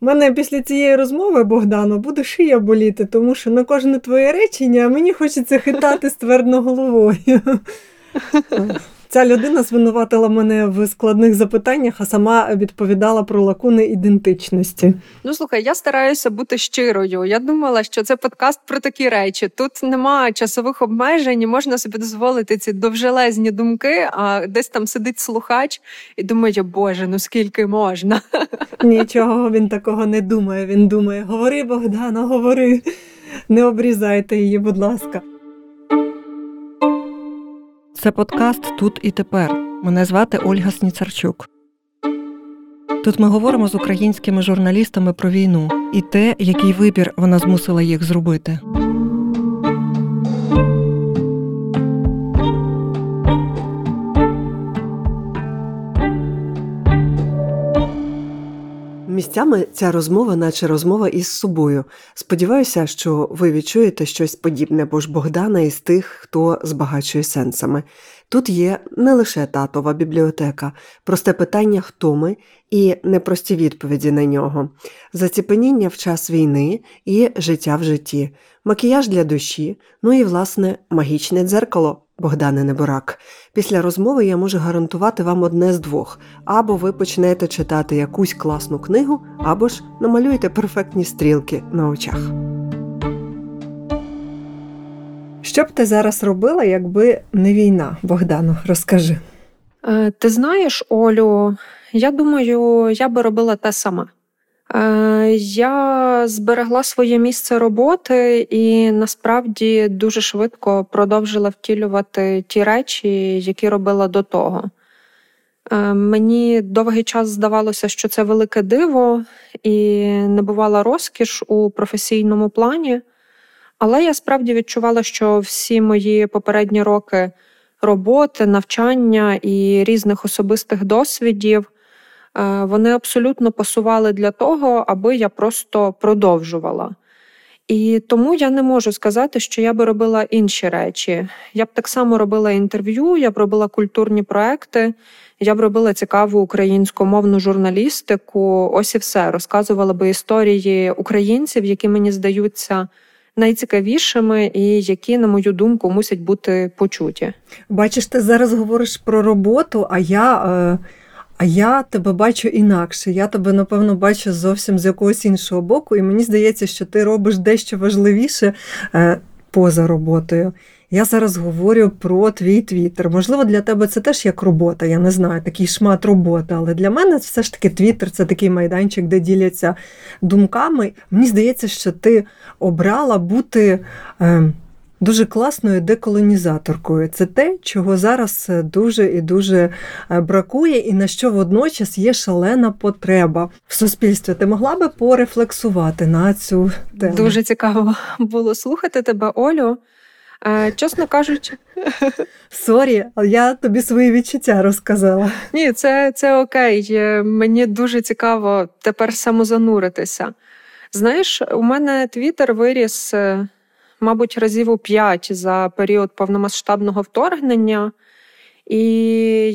Мене після цієї розмови, Богдану, буде шия боліти, тому що на кожне твоє речення мені хочеться хитати ствердно головою. Ця людина звинуватила мене в складних запитаннях, а сама відповідала про лакуни ідентичності. Ну слухай, я стараюся бути щирою. Я думала, що це подкаст про такі речі. Тут немає часових обмежень, можна собі дозволити ці довжелезні думки, а десь там сидить слухач і думає, Боже, ну скільки можна? Нічого він такого не думає. Він думає: говори, Богдана, говори, не обрізайте її, будь ласка. Це подкаст Тут і тепер. Мене звати Ольга Сніцарчук. Тут ми говоримо з українськими журналістами про війну і те, який вибір вона змусила їх зробити. Місцями ця розмова, наче розмова із собою. Сподіваюся, що ви відчуєте щось подібне, бо ж Богдана із тих, хто збагачує сенсами. Тут є не лише татова бібліотека, просте питання, хто ми, і непрості відповіді на нього, заціпеніння в час війни і життя в житті, макіяж для душі, ну і, власне, магічне дзеркало. Богдане Неборак. Після розмови я можу гарантувати вам одне з двох: або ви почнете читати якусь класну книгу, або ж намалюєте перфектні стрілки на очах. Що б ти зараз робила, якби не війна, Богдану? Розкажи. Е, ти знаєш, Олю, я думаю, я би робила те саме. Е, я зберегла своє місце роботи і насправді дуже швидко продовжила втілювати ті речі, які робила до того. Е, мені довгий час здавалося, що це велике диво і не бувала розкіш у професійному плані, але я справді відчувала, що всі мої попередні роки роботи, навчання і різних особистих досвідів. Е, вони абсолютно пасували для того, аби я просто продовжувала. І тому я не можу сказати, що я би робила інші речі. Я б так само робила інтерв'ю, я б робила культурні проекти, я б робила цікаву українськомовну журналістику. Ось і все розказувала би історії українців, які мені здаються найцікавішими і які, на мою думку, мусять бути почуті. Бачиш, ти зараз говориш про роботу, а я. Е... А я тебе бачу інакше. Я тебе, напевно, бачу зовсім з якогось іншого боку, і мені здається, що ти робиш дещо важливіше е, поза роботою. Я зараз говорю про твій твіттер. Можливо, для тебе це теж як робота, я не знаю, такий шмат роботи. Але для мене все ж таки твіттер це такий майданчик, де діляться думками. Мені здається, що ти обрала бути. Е, дуже класною деколонізаторкою. Це те, чого зараз е, дуже і дуже е, бракує, і на що водночас є шалена потреба в суспільстві. Ти могла би порефлексувати на цю тему? Дуже цікаво було слухати тебе, Олю. Е, чесно кажучи, сорі, я тобі свої відчуття розказала. Ні, це це окей. Мені дуже цікаво тепер самозануритися. Знаєш, у мене твіттер виріс мабуть, разів у п'ять за період повномасштабного вторгнення. І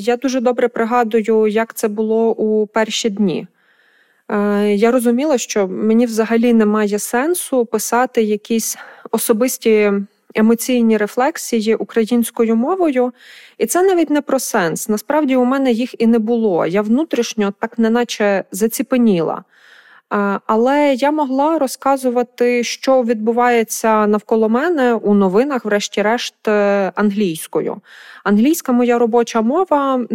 я дуже добре пригадую, як це було у перші дні. Е, я розуміла, що мені взагалі немає сенсу писати якісь особисті емоційні рефлексії українською мовою, і це навіть не про сенс. Насправді у мене їх і не було. Я внутрішньо так неначе заціпеніла. Але я могла розказувати, що відбувається навколо мене у новинах, врешті-решт, е, англійською. Англійська моя робоча мова,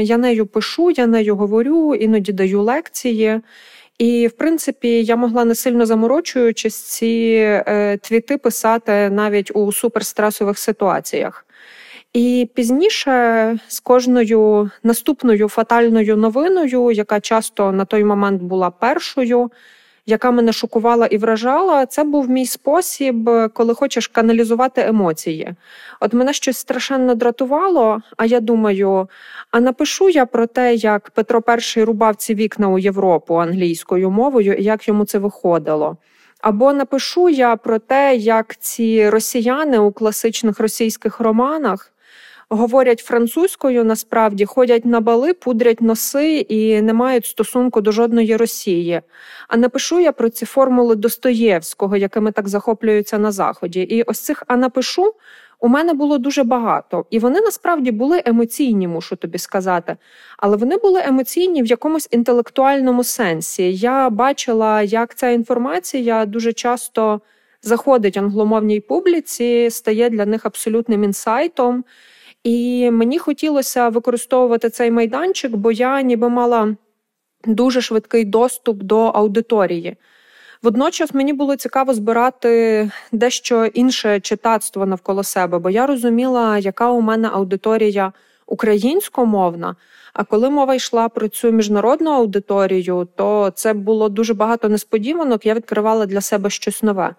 я нею пишу, я нею говорю, іноді даю лекції. І, в принципі, я могла не сильно заморочуючись ці е, твіти писати навіть у суперстресових ситуаціях. І пізніше з кожною наступною фатальною новиною, яка часто на той момент була першою, яка мене шокувала і вражала, це був мій спосіб, коли хочеш каналізувати емоції. От мене щось страшенно дратувало, а я думаю: а напишу я про те, як Петро І рубав ці вікна у Європу англійською мовою і як йому це виходило. Або напишу я про те, як ці росіяни у класичних російських романах говорять французькою, насправді ходять на бали, пудрять носи і не мають стосунку до жодної Росії. А напишу я про ці формули Достоєвського, якими так захоплюються на заході. І ось цих а напишу у мене було дуже багато, і вони насправді були емоційні, мушу тобі сказати. Але вони були емоційні в якомусь інтелектуальному сенсі. Я бачила, як ця інформація дуже часто заходить англомовній публіці, стає для них абсолютним інсайтом. І мені хотілося використовувати цей майданчик, бо я ніби мала дуже швидкий доступ до аудиторії. Водночас мені було цікаво збирати дещо інше читацтво навколо себе, бо я розуміла, яка у мене аудиторія українськомовна. А коли мова йшла про цю міжнародну аудиторію, то це було дуже багато несподіванок. Я відкривала для себе щось нове.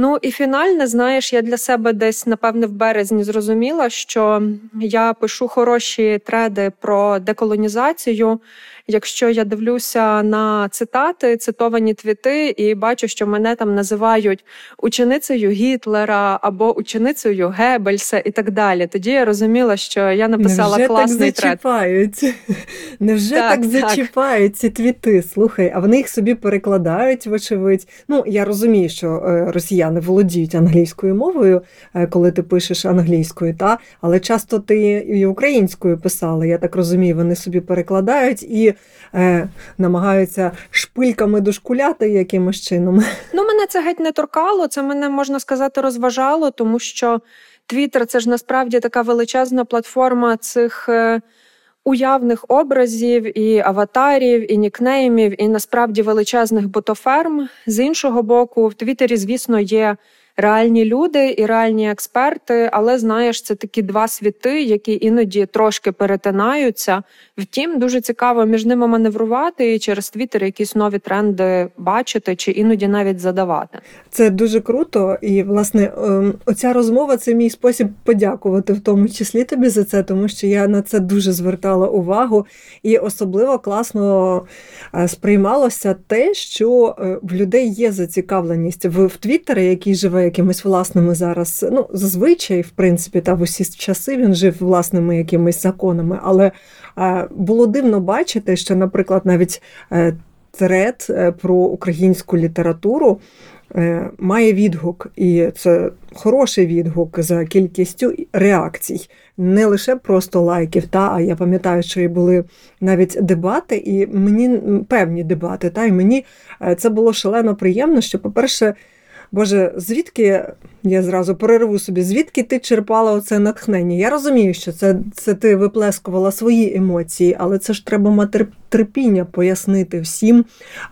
Ну і фінальне, знаєш, я для себе десь, напевне, в березні зрозуміла, що я пишу хороші треди про деколонізацію. Якщо я дивлюся на цитати, цитовані твіти, і бачу, що мене там називають ученицею Гітлера або ученицею Геббельса і так далі, тоді я розуміла, що я написала Невже класний так зачіпають? Невже Так, так, так. зачіпають ці твіти? Слухай, а вони їх собі перекладають, вочевидь. Ну, я розумію, що е, росіяни володіють англійською мовою, е, коли ти пишеш англійською, та? але часто ти і українською писала. Я так розумію, вони собі перекладають і е, намагаються шпильками дошкуляти якимось чином. Ну, мене це геть не торкало, це мене можна сказати розважало, тому що Твіттер це ж насправді така величезна платформа цих е, уявних образів і аватарів, і нікнеймів, і насправді величезних ботоферм. З іншого боку, в Твіттері, звісно, є. Реальні люди і реальні експерти, але знаєш, це такі два світи, які іноді трошки перетинаються. Втім, дуже цікаво між ними маневрувати і через Твіттер якісь нові тренди бачити чи іноді навіть задавати. Це дуже круто, і власне ем, оця розмова це мій спосіб подякувати, в тому числі тобі за це, тому що я на це дуже звертала увагу, і особливо класно е, сприймалося те, що е, в людей є зацікавленість в, Твіттері, який живе якимись власними зараз. Ну зазвичай, в принципі, та в усі часи він жив власними якимись законами, але е, було дивно бачити, що, наприклад, навіть трет е, про українську літературу е, має відгук, і це хороший відгук за кількістю реакцій, не лише просто лайків. Та а я пам'ятаю, що і були навіть дебати, і мені певні дебати. Та і мені це було шалено приємно. Що, по-перше, Боже, звідки я зразу перерву собі, звідки ти черпала оце натхнення? Я розумію, що це, це ти виплескувала свої емоції, але це ж треба мати терпіння пояснити всім,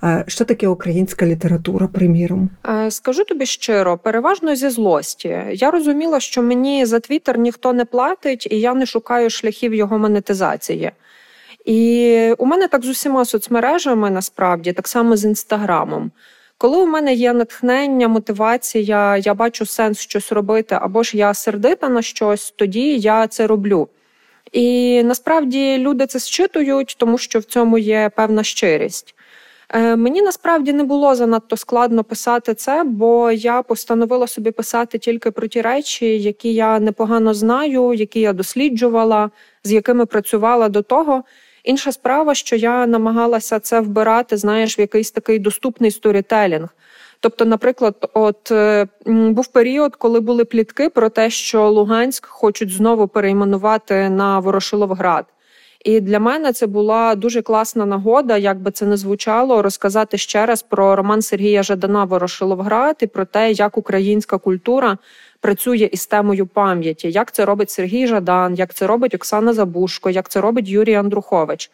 е, що таке українська література, приміром. Е, Скажу тобі щиро, переважно зі злості. Я розуміла, що мені за Твіттер ніхто не платить, і я не шукаю шляхів його монетизації. І у мене так з усіма соцмережами насправді, так само з інстаграмом. Коли у мене є натхнення, мотивація, я бачу сенс щось робити, або ж я сердита на щось, тоді я це роблю. І насправді люди це зчитують, тому що в цьому є певна щирість. Е, Мені насправді не було занадто складно писати це, бо я постановила собі писати тільки про ті речі, які я непогано знаю, які я досліджувала, з якими працювала до того. Інша справа, що я намагалася це вбирати, знаєш, в якийсь такий доступний сторітелінг. Тобто, наприклад, от е, був період, коли були плітки про те, що Луганськ хочуть знову перейменувати на Ворошиловград. І для мене це була дуже класна нагода, як би це не звучало, розказати ще раз про роман Сергія Жадана Ворошиловград і про те, як українська культура працює із темою пам'яті, як це робить Сергій Жадан, як це робить Оксана Забушко, як це робить Юрій Андрухович.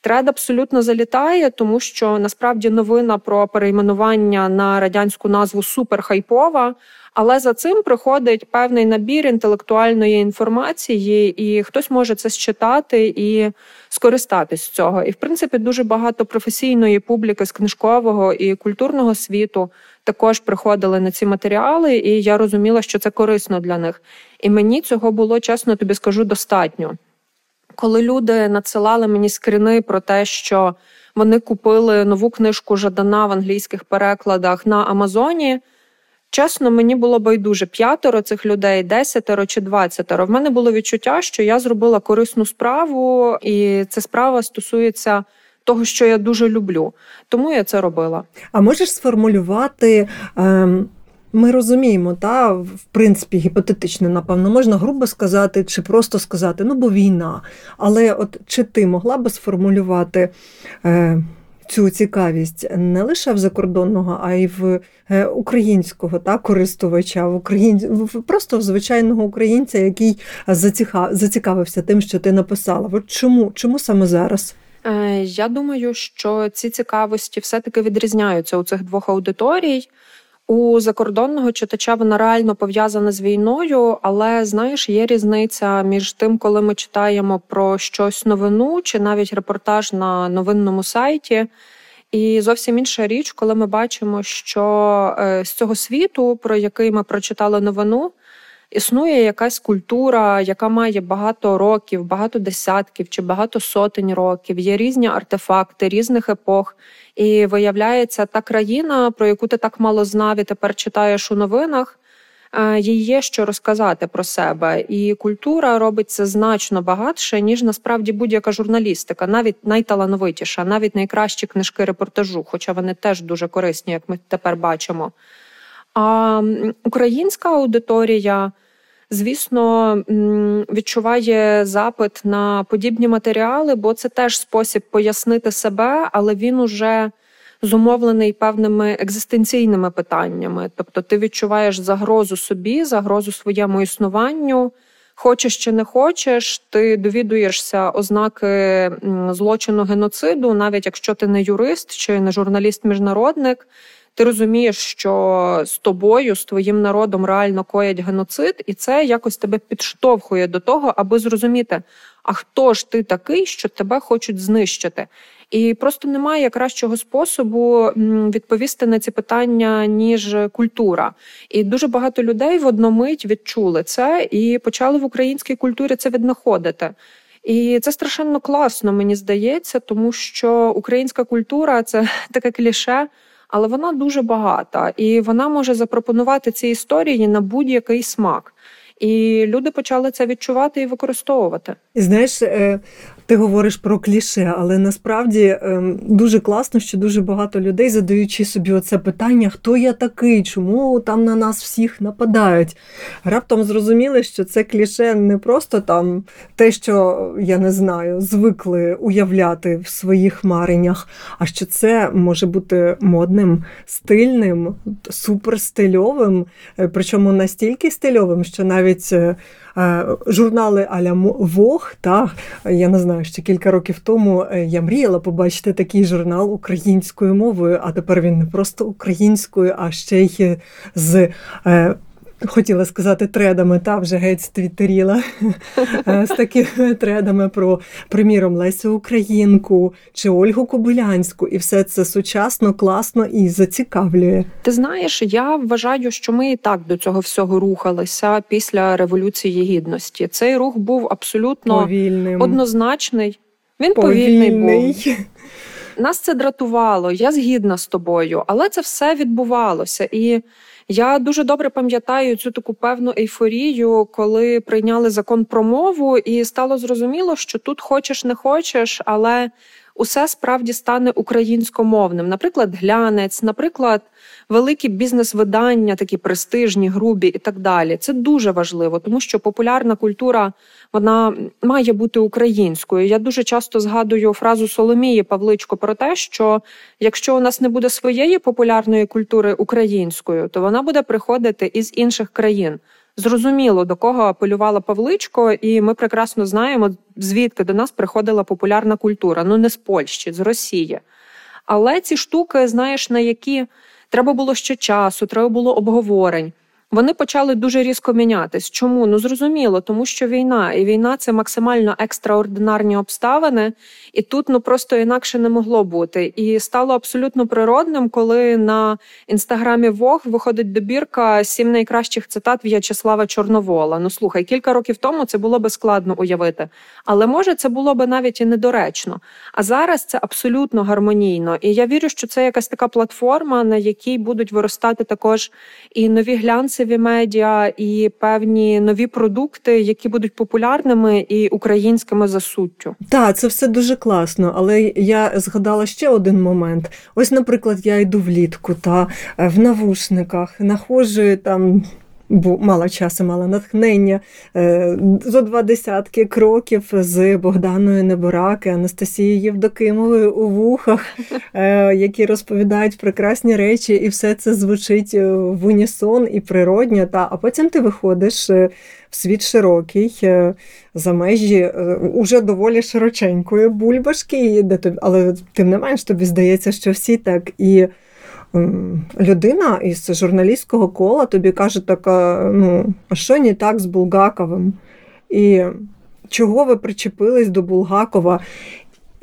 Тред абсолютно залітає, тому що насправді новина про перейменування на радянську назву суперхайпова. Але за цим приходить певний набір інтелектуальної інформації, і хтось може це считати і скористатись з цього. І в принципі дуже багато професійної публіки з книжкового і культурного світу також приходили на ці матеріали, і я розуміла, що це корисно для них. І мені цього було чесно тобі скажу достатньо. Коли люди надсилали мені скріни про те, що вони купили нову книжку Жадана в англійських перекладах на Амазоні. Чесно, мені було байдуже п'ятеро цих людей, десятеро чи двадцятеро. В мене було відчуття, що я зробила корисну справу, і ця справа стосується того, що я дуже люблю. Тому я це робила. А можеш сформулювати? Ем... Ми розуміємо, та в принципі гіпотетично, напевно, можна грубо сказати, чи просто сказати, ну бо війна. Але от чи ти могла би сформулювати е, цю цікавість не лише в закордонного, а й в е, українського та, користувача, в україн... просто в звичайного українця, який зацікавився тим, що ти написала? От чому, чому саме зараз? Е, я думаю, що ці цікавості все-таки відрізняються у цих двох аудиторій. У закордонного читача вона реально пов'язана з війною, але знаєш, є різниця між тим, коли ми читаємо про щось новину чи навіть репортаж на новинному сайті. І зовсім інша річ, коли ми бачимо, що е, з цього світу, про який ми прочитали новину, існує якась культура, яка має багато років, багато десятків чи багато сотень років. Є різні артефакти різних епох. І виявляється, та країна, про яку ти так мало знав і тепер читаєш у новинах. Е, їй є що розказати про себе, і культура робить це значно багатше, ніж насправді будь-яка журналістика, навіть найталановитіша, навіть найкращі книжки репортажу, хоча вони теж дуже корисні, як ми тепер бачимо. А українська аудиторія звісно, відчуває запит на подібні матеріали, бо це теж спосіб пояснити себе, але він уже зумовлений певними екзистенційними питаннями. Тобто, ти відчуваєш загрозу собі, загрозу своєму існуванню. Хочеш чи не хочеш, ти довідуєшся ознаки злочину геноциду, навіть якщо ти не юрист чи не журналіст-міжнародник. Ти розумієш, що з тобою, з твоїм народом реально коять геноцид, і це якось тебе підштовхує до того, аби зрозуміти, а хто ж ти такий, що тебе хочуть знищити. І просто немає кращого способу відповісти на ці питання, ніж культура. І дуже багато людей в одномить відчули це і почали в українській культурі це віднаходити. І це страшенно класно, мені здається, тому що українська культура це таке кліше але вона дуже багата і вона може запропонувати ці історії на будь-який смак. І люди почали це відчувати і використовувати. Знаєш, е, ти говориш про кліше, але насправді ем, дуже класно, що дуже багато людей задаючи собі оце питання, хто я такий, чому там на нас всіх нападають. Раптом зрозуміли, що це кліше не просто там те, що я не знаю, звикли уявляти в своїх мареннях, а що це може бути модним, стильним, суперстильовим, е, причому настільки стильовим, що навіть. Е, Е, журнали Аля Вог. Та я не знаю, ще кілька років тому е, я мріяла побачити такий журнал українською мовою, а тепер він не просто українською, а ще й з. Е, хотіла сказати тредами, та вже геть твіттеріла з такими тредами про, приміром, Лесю Українку чи Ольгу Кобилянську, і все це сучасно, класно і зацікавлює. Ти знаєш, я вважаю, що ми і так до цього всього рухалися після революції гідності. Цей рух був абсолютно повільним. однозначний. Він повільний, повільний був. Нас це дратувало, я згідна з тобою, але це все відбувалося і. Я дуже добре пам'ятаю цю таку певну ейфорію, коли прийняли закон про мову, і стало зрозуміло, що тут хочеш не хочеш, але усе справді стане українськомовним. Наприклад, глянець, наприклад, великі бізнес-видання, такі престижні, грубі і так далі. Це дуже важливо, тому що популярна культура вона має бути українською. Я дуже часто згадую фразу Соломії Павличко про те, що якщо у нас не буде своєї популярної культури українською, то вона буде приходити із інших країн. Зрозуміло, до кого апелювала Павличко, і ми прекрасно знаємо, звідки до нас приходила популярна культура. Ну не з Польщі, з Росії. Але ці штуки, знаєш, на які треба було ще часу, треба було обговорень. Вони почали дуже різко мінятись. Чому? Ну зрозуміло, тому що війна, і війна це максимально екстраординарні обставини, і тут ну просто інакше не могло бути. І стало абсолютно природним, коли на інстаграмі Вог виходить добірка сім найкращих цитат В'ячеслава Чорновола. Ну слухай, кілька років тому це було би складно уявити, але може це було би навіть і недоречно. А зараз це абсолютно гармонійно. І я вірю, що це якась така платформа, на якій будуть виростати також і нові глянцеві медіа, і певні нові продукти, які будуть популярними і українськими за суттю. Так, це все дуже класно, але я згадала ще один момент. Ось, наприклад, я йду влітку та е, в навушниках, находжу там. Бо мала часу, мала натхнення е, зо два десятки кроків з Богданою Небораки, Анастасією Євдокимовою у вухах, е, які розповідають прекрасні речі, і все це звучить в унісон і природньо. Та а потім ти виходиш в світ широкий за межі уже доволі широченької бульбашки, де тобі, але тим не менш тобі здається, що всі так і людина із журналістського кола тобі каже, так, ну, а що не так з Булгаковим? І чого ви причепились до Булгакова?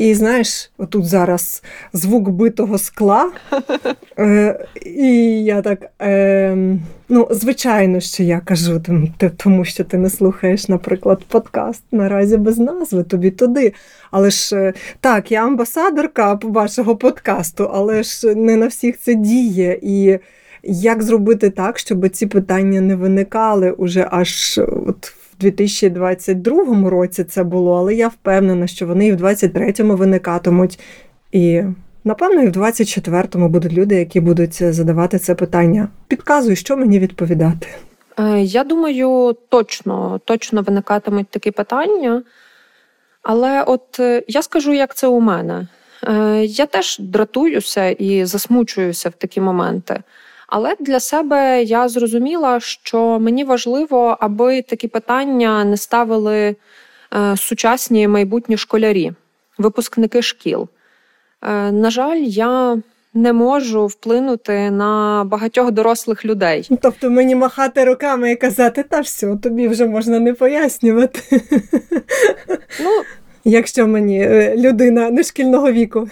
І знаєш, отут зараз звук битого скла. Е, І я так, е, ну, звичайно, що я кажу, тому що ти не слухаєш, наприклад, подкаст наразі без назви, тобі туди. Але ж е, так, я амбасадорка вашого подкасту, але ж не на всіх це діє. І як зробити так, щоб ці питання не виникали уже аж от 2022 році це було, але я впевнена, що вони і в 2023 виникатимуть. І, напевно, і в 2024 будуть люди, які будуть задавати це питання. Підказуй, що мені відповідати. Е, я думаю, точно, точно виникатимуть такі питання. Але от е, я скажу, як це у мене. Е, я теж дратуюся і засмучуюся в такі моменти. Але для себе я зрозуміла, що мені важливо, аби такі питання не ставили е, сучасні майбутні школярі, випускники шкіл. Е, на жаль, я не можу вплинути на багатьох дорослих людей. Тобто мені махати руками і казати, та все, тобі вже можна не пояснювати. Ну, якщо мені е, людина нешкільного віку.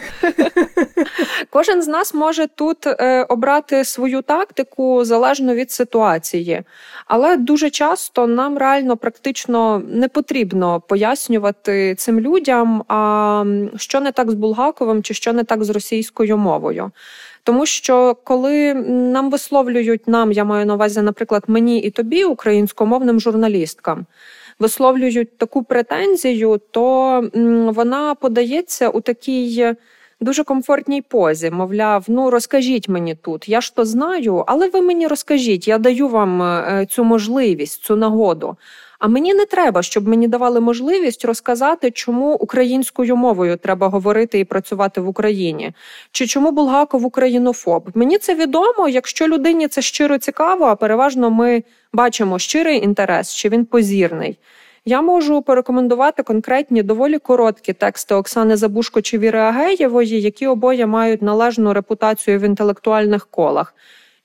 Кожен з нас може тут е, обрати свою тактику залежно від ситуації, але дуже часто нам реально практично не потрібно пояснювати цим людям, а що не так з Булгаковим чи що не так з російською мовою. Тому що коли нам висловлюють нам, я маю на увазі, наприклад, мені і тобі, українськомовним журналісткам висловлюють таку претензію, то вона подається у такій. Дуже комфортній позі, мовляв, ну розкажіть мені тут, я ж то знаю, але ви мені розкажіть, я даю вам е, цю можливість, цю нагоду. А мені не треба, щоб мені давали можливість розказати, чому українською мовою треба говорити і працювати в Україні, чи чому Булгаков українофоб. Мені це відомо, якщо людині це щиро цікаво, а переважно ми бачимо щирий інтерес, чи він позірний. Я можу порекомендувати конкретні доволі короткі тексти Оксани Забушко чи Віри Агеєвої, які обоє мають належну репутацію в інтелектуальних колах.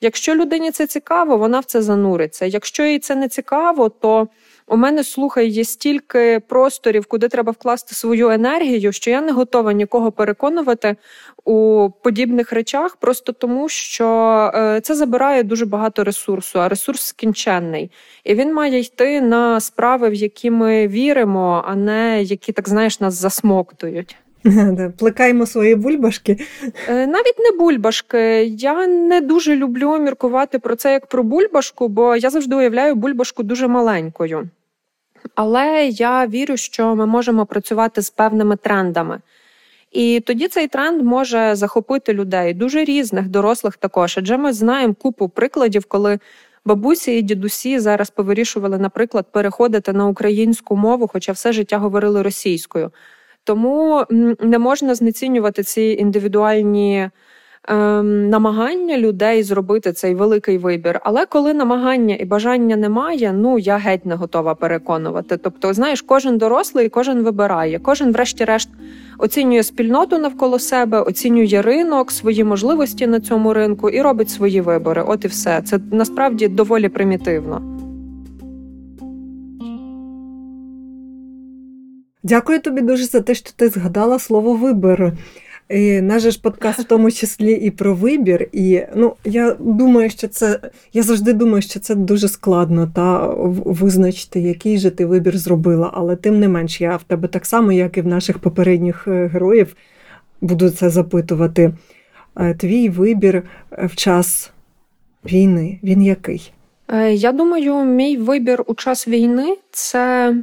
Якщо людині це цікаво, вона в це зануриться. Якщо їй це не цікаво, то у мене слухай, є стільки просторів, куди треба вкласти свою енергію, що я не готова нікого переконувати у подібних речах, просто тому що е, це забирає дуже багато ресурсу, а ресурс скінченний. І він має йти на справи, в які ми віримо, а не які так знаєш нас засмоктують. Плекаємо свої бульбашки. Е, навіть не бульбашки. Я не дуже люблю міркувати про це як про бульбашку, бо я завжди уявляю бульбашку дуже маленькою. Але я вірю, що ми можемо працювати з певними трендами. І тоді цей тренд може захопити людей, дуже різних, дорослих також. Адже ми знаємо купу прикладів, коли бабусі і дідусі зараз повирішували, наприклад, переходити на українську мову, хоча все життя говорили російською. Тому не можна знецінювати ці індивідуальні ем, намагання людей зробити цей великий вибір. Але коли намагання і бажання немає, ну я геть не готова переконувати. Тобто, знаєш, кожен дорослий, кожен вибирає, кожен, врешті-решт, оцінює спільноту навколо себе, оцінює ринок, свої можливості на цьому ринку і робить свої вибори. От і все. Це насправді доволі примітивно. Дякую тобі дуже за те, що ти згадала слово вибір. І Наш ж подкаст в тому числі і про вибір. І ну я думаю, що це я завжди думаю, що це дуже складно та визначити, який же ти вибір зробила. Але тим не менш, я в тебе так само, як і в наших попередніх е, героїв, буду це запитувати. Е, твій вибір в час війни він який? Е, я думаю, мій вибір у час війни це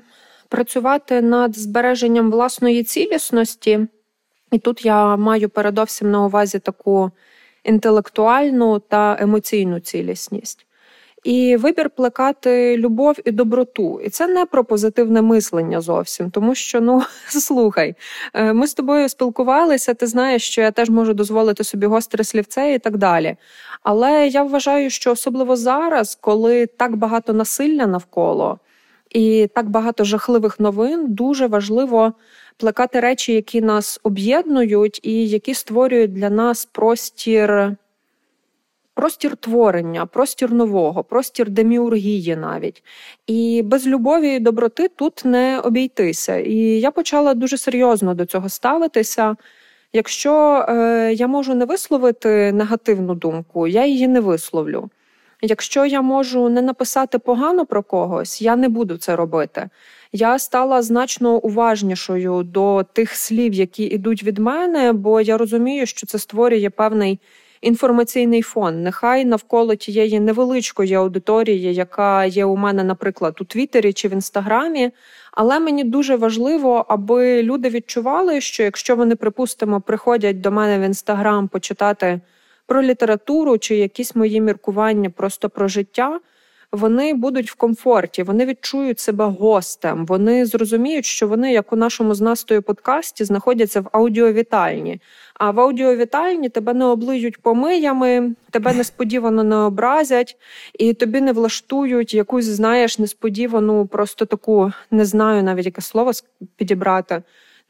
працювати над збереженням власної цілісності. І тут я маю передовсім на увазі таку інтелектуальну та емоційну цілісність. І вибір плекати любов і доброту. І це не про позитивне мислення зовсім, тому що ну слухай, е, ми з тобою спілкувалися. Ти знаєш, що я теж можу дозволити собі гостре слівце і так далі. Але я вважаю, що особливо зараз, коли так багато насилля навколо і так багато жахливих новин, дуже важливо плекати речі, які нас об'єднують, і які створюють для нас простір. Простір творення, простір нового, простір деміургії навіть. І без любові і доброти тут не обійтися. І я почала дуже серйозно до цього ставитися. Якщо е, я можу не висловити негативну думку, я її не висловлю. Якщо я можу не написати погано про когось, я не буду це робити я стала значно уважнішою до тих слів, які йдуть від мене, бо я розумію, що це створює певний інформаційний фон. Нехай навколо тієї невеличкої аудиторії, яка є у мене, наприклад, у Твіттері чи в Інстаграмі. Але мені дуже важливо, аби люди відчували, що якщо вони, припустимо, приходять до мене в інстаграм почитати про літературу чи якісь мої міркування просто про життя вони будуть в комфорті, вони відчують себе гостем, вони зрозуміють, що вони, як у нашому з Настою подкасті, знаходяться в аудіовітальні. А в аудіовітальні тебе не облиють помиями, тебе несподівано не образять, і тобі не влаштують якусь, знаєш, несподівану, просто таку не знаю навіть яке слово підібрати.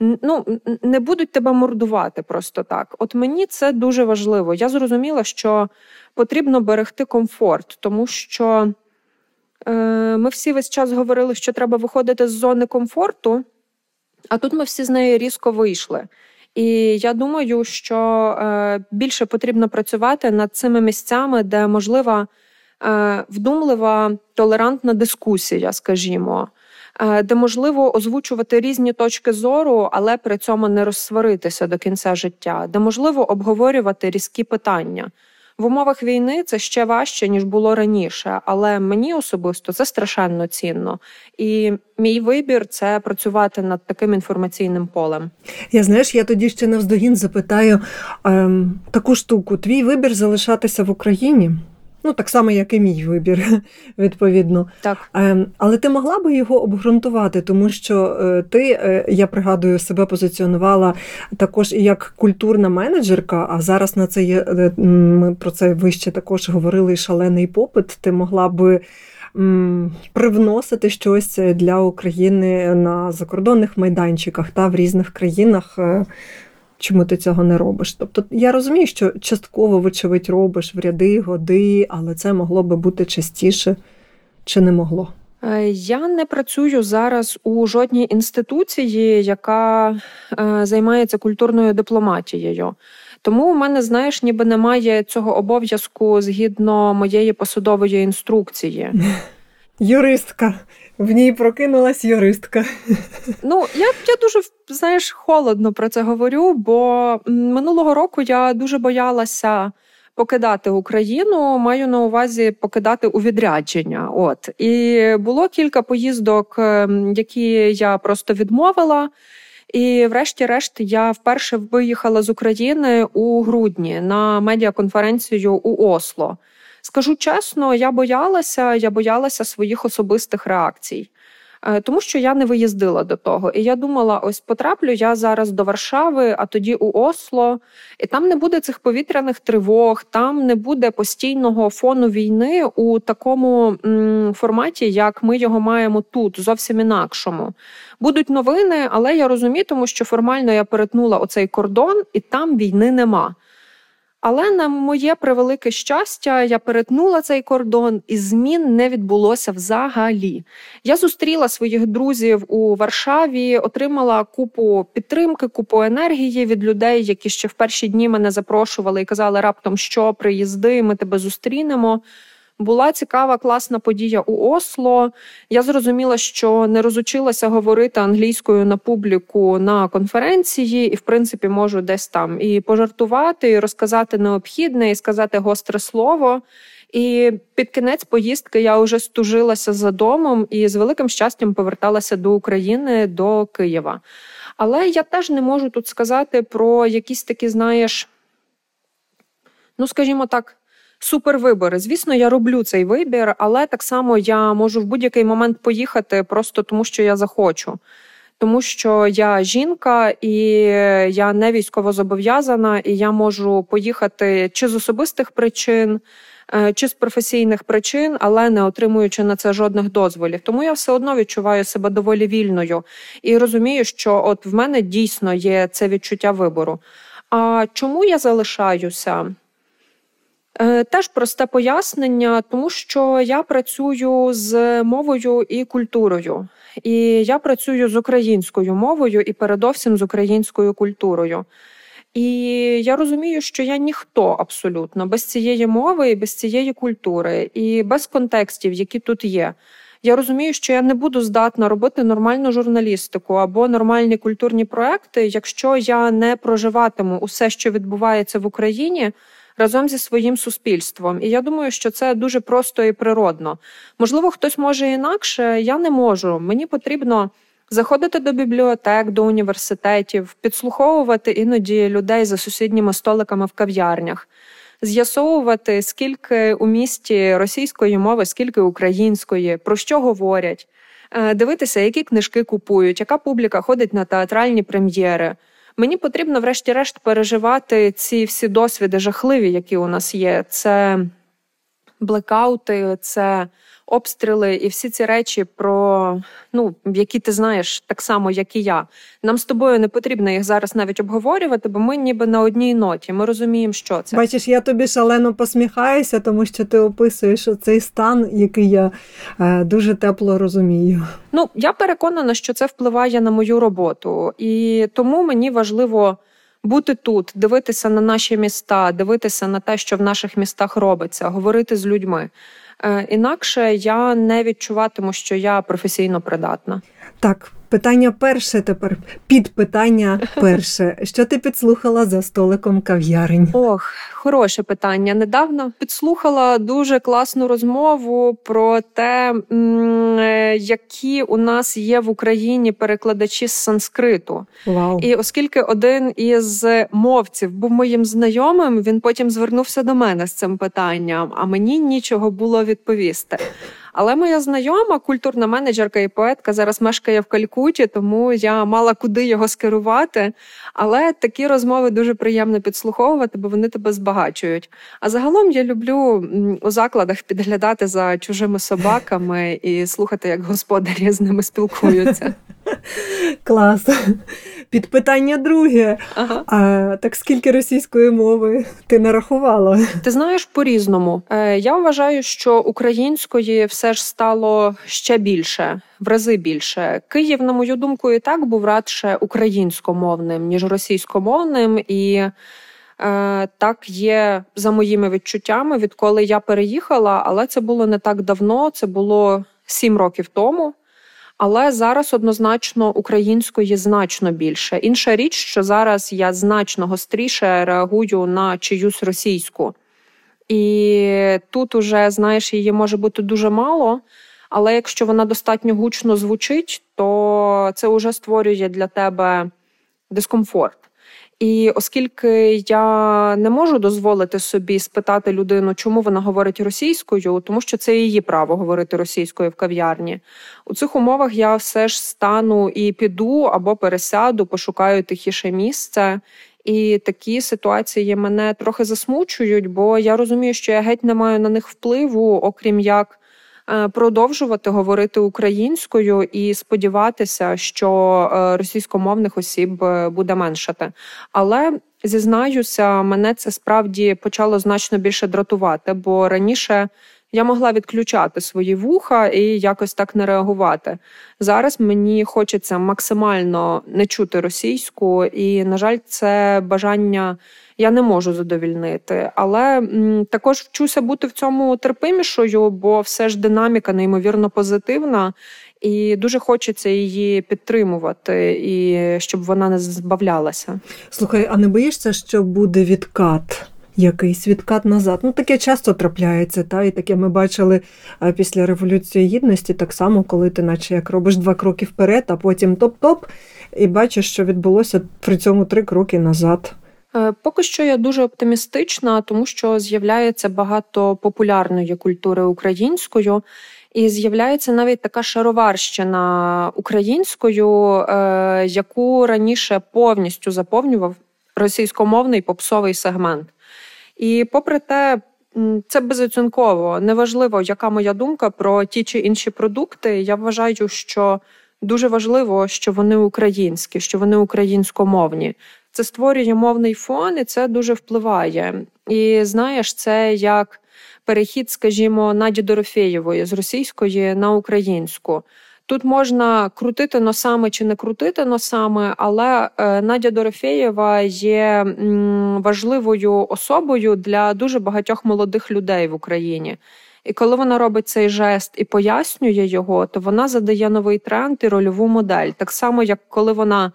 Ну, не будуть тебе мордувати просто так. От мені це дуже важливо. Я зрозуміла, що потрібно берегти комфорт, тому що Е, ми всі весь час говорили, що треба виходити з зони комфорту, а тут ми всі з неї різко вийшли. І я думаю, що е, більше потрібно працювати над цими місцями, де можлива е, вдумлива толерантна дискусія, скажімо, де можливо озвучувати різні точки зору, але при цьому не розсваритися до кінця життя, де можливо обговорювати різкі питання. В умовах війни це ще важче ніж було раніше, але мені особисто це страшенно цінно. І мій вибір це працювати над таким інформаційним полем. Я знаєш, я тоді ще навздогін запитаю ем, таку штуку: твій вибір залишатися в Україні. Ну, так само, як і мій вибір, відповідно. Так. Ем, але ти могла би його обґрунтувати, тому що е, ти, е, я пригадую, себе позиціонувала також і як культурна менеджерка, а зараз на це є е, ми про це вище також говорили шалений попит. Ти могла би. Привносити щось для України на закордонних майданчиках та в різних країнах чому ти цього не робиш. Тобто я розумію, що частково, вочевидь, робиш в ряди, годи, але це могло би бути частіше чи не могло. Е, я не працюю зараз у жодній інституції, яка е, займається культурною дипломатією. Тому у мене, знаєш, ніби немає цього обов'язку згідно моєї посадової інструкції. Юристка. В ній прокинулась юристка. Ну, я я дуже знаєш, холодно про це говорю, бо минулого року я дуже боялася покидати Україну. Маю на увазі покидати у відрядження. От і було кілька поїздок, ем, які я просто відмовила. І, врешті-решт, я вперше виїхала з України у грудні на медіаконференцію у Осло. Скажу чесно, я боялася, я боялася своїх особистих реакцій. Е, тому що я не виїздила до того. І я думала: ось потраплю я зараз до Варшави, а тоді у Осло, і там не буде цих повітряних тривог, там не буде постійного фону війни у такому м, форматі, як ми його маємо тут, зовсім інакшому. Будуть новини, але я розумію, тому що формально я перетнула оцей кордон, і там війни нема. Але на моє превелике щастя, я перетнула цей кордон, і змін не відбулося взагалі. Я зустріла своїх друзів у Варшаві, отримала купу підтримки, купу енергії від людей, які ще в перші дні мене запрошували і казали раптом, що приїзди, ми тебе зустрінемо. Була цікава класна подія у Осло. Я зрозуміла, що не розучилася говорити англійською на публіку на конференції, і, в принципі, можу десь там і пожартувати, і розказати необхідне, і сказати гостре слово. І під кінець поїздки я вже стужилася за домом і з великим щастям поверталася до України, до Києва. Але я теж не можу тут сказати про якісь такі, знаєш, ну скажімо так супервибори. Звісно, я роблю цей вибір, але так само я можу в будь-який момент поїхати просто тому, що я захочу. Тому що я жінка і я не військово зобов'язана, і я можу поїхати чи з особистих причин, е, чи з професійних причин, але не отримуючи на це жодних дозволів. Тому я все одно відчуваю себе доволі вільною і розумію, що от в мене дійсно є це відчуття вибору. А чому я залишаюся? Е, теж просте пояснення, тому що я працюю з мовою і культурою, і я працюю з українською мовою і передовсім з українською культурою. І я розумію, що я ніхто абсолютно без цієї мови, і без цієї культури, і без контекстів, які тут є. Я розумію, що я не буду здатна робити нормальну журналістику або нормальні культурні проекти, якщо я не проживатиму усе, що відбувається в Україні разом зі своїм суспільством. І я думаю, що це дуже просто і природно. Можливо, хтось може інакше, я не можу. Мені потрібно. Заходити до бібліотек, до університетів, підслуховувати іноді людей за сусідніми столиками в кав'ярнях, з'ясовувати, скільки у місті російської мови, скільки української, про що говорять, е, дивитися, які книжки купують, яка публіка ходить на театральні прем'єри. Мені потрібно, врешті-решт, переживати ці всі досвіди жахливі, які у нас є. Це блекаути, це обстріли і всі ці речі, про ну які ти знаєш так само, як і я. Нам з тобою не потрібно їх зараз навіть обговорювати, бо ми ніби на одній ноті. Ми розуміємо, що це. Бачиш, я тобі шалено посміхаюся, тому що ти описуєш цей стан, який я е, дуже тепло розумію. Ну я переконана, що це впливає на мою роботу, і тому мені важливо. Бути тут, дивитися на наші міста, дивитися на те, що в наших містах робиться, говорити з людьми. Е, інакше я не відчуватиму, що я професійно придатна. Так, питання перше тепер підпитання перше. Що ти підслухала за столиком кав'ярень? Ох, хороше питання. Недавно підслухала дуже класну розмову про те, е, які у нас є в Україні перекладачі з санскриту. Вау. І оскільки один із мовців був моїм знайомим, він потім звернувся до мене з цим питанням, а мені нічого було відповісти. Але моя знайома, культурна менеджерка і поетка, зараз мешкає в Калькуті, тому я мала куди його скерувати. Але такі розмови дуже приємно підслуховувати, бо вони тебе збагачують. А загалом я люблю у закладах підглядати за чужими собаками і слухати, як господарі з ними спілкуються. Клас. Підпитання друге. Ага. А так скільки російської мови ти нарахувала? Ти знаєш по-різному. Е, Я вважаю, що української все ж стало ще більше, в рази більше. Київ, на мою думку, і так був радше українськомовним, ніж російськомовним. І е, так є за моїми відчуттями, відколи я переїхала, але це було не так давно, це було сім років тому. Але зараз однозначно української значно більше. Інша річ, що зараз я значно гостріше реагую на чиюсь російську. І тут уже, знаєш, її може бути дуже мало, але якщо вона достатньо гучно звучить, то це вже створює для тебе дискомфорт. І оскільки я не можу дозволити собі спитати людину, чому вона говорить російською, тому що це її право говорити російською в кав'ярні. У цих умовах я все ж стану і піду або пересяду, пошукаю тихіше місце. І такі ситуації мене трохи засмучують, бо я розумію, що я геть не маю на них впливу, окрім як продовжувати говорити українською і сподіватися, що е, російськомовних осіб е, буде меншати. Але зізнаюся, мене це справді почало значно більше дратувати, бо раніше. Я могла відключати свої вуха і якось так не реагувати. Зараз мені хочеться максимально не чути російську, і, на жаль, це бажання я не можу задовільнити. Але також вчуся бути в цьому терпимішою, бо все ж динаміка неймовірно позитивна, і дуже хочеться її підтримувати, і щоб вона не збавлялася. Слухай, а не боїшся, що буде відкат? Якийсь відкат назад. Ну, таке часто трапляється, та і таке ми бачили після Революції Гідності, так само, коли ти, наче як робиш два кроки вперед, а потім топ-топ, і бачиш, що відбулося при цьому три кроки назад. Е, поки що я дуже оптимістична, тому що з'являється багато популярної культури українською, і з'являється навіть така шароварщина українською, е, яку раніше повністю заповнював російськомовний попсовий сегмент. І попри те, це безоцінково неважливо, яка моя думка про ті чи інші продукти. Я вважаю, що дуже важливо, що вони українські, що вони українськомовні. Це створює мовний фон, і це дуже впливає. І знаєш, це як перехід, скажімо, Наді Дорофєєвої з російської на українську. Тут можна крутити носами чи не крутити носами, але е, Надя Дорофєєва є важливою особою для дуже багатьох молодих людей в Україні. І коли вона робить цей жест і пояснює його, то вона задає новий тренд і рольову модель. Так само, як коли вона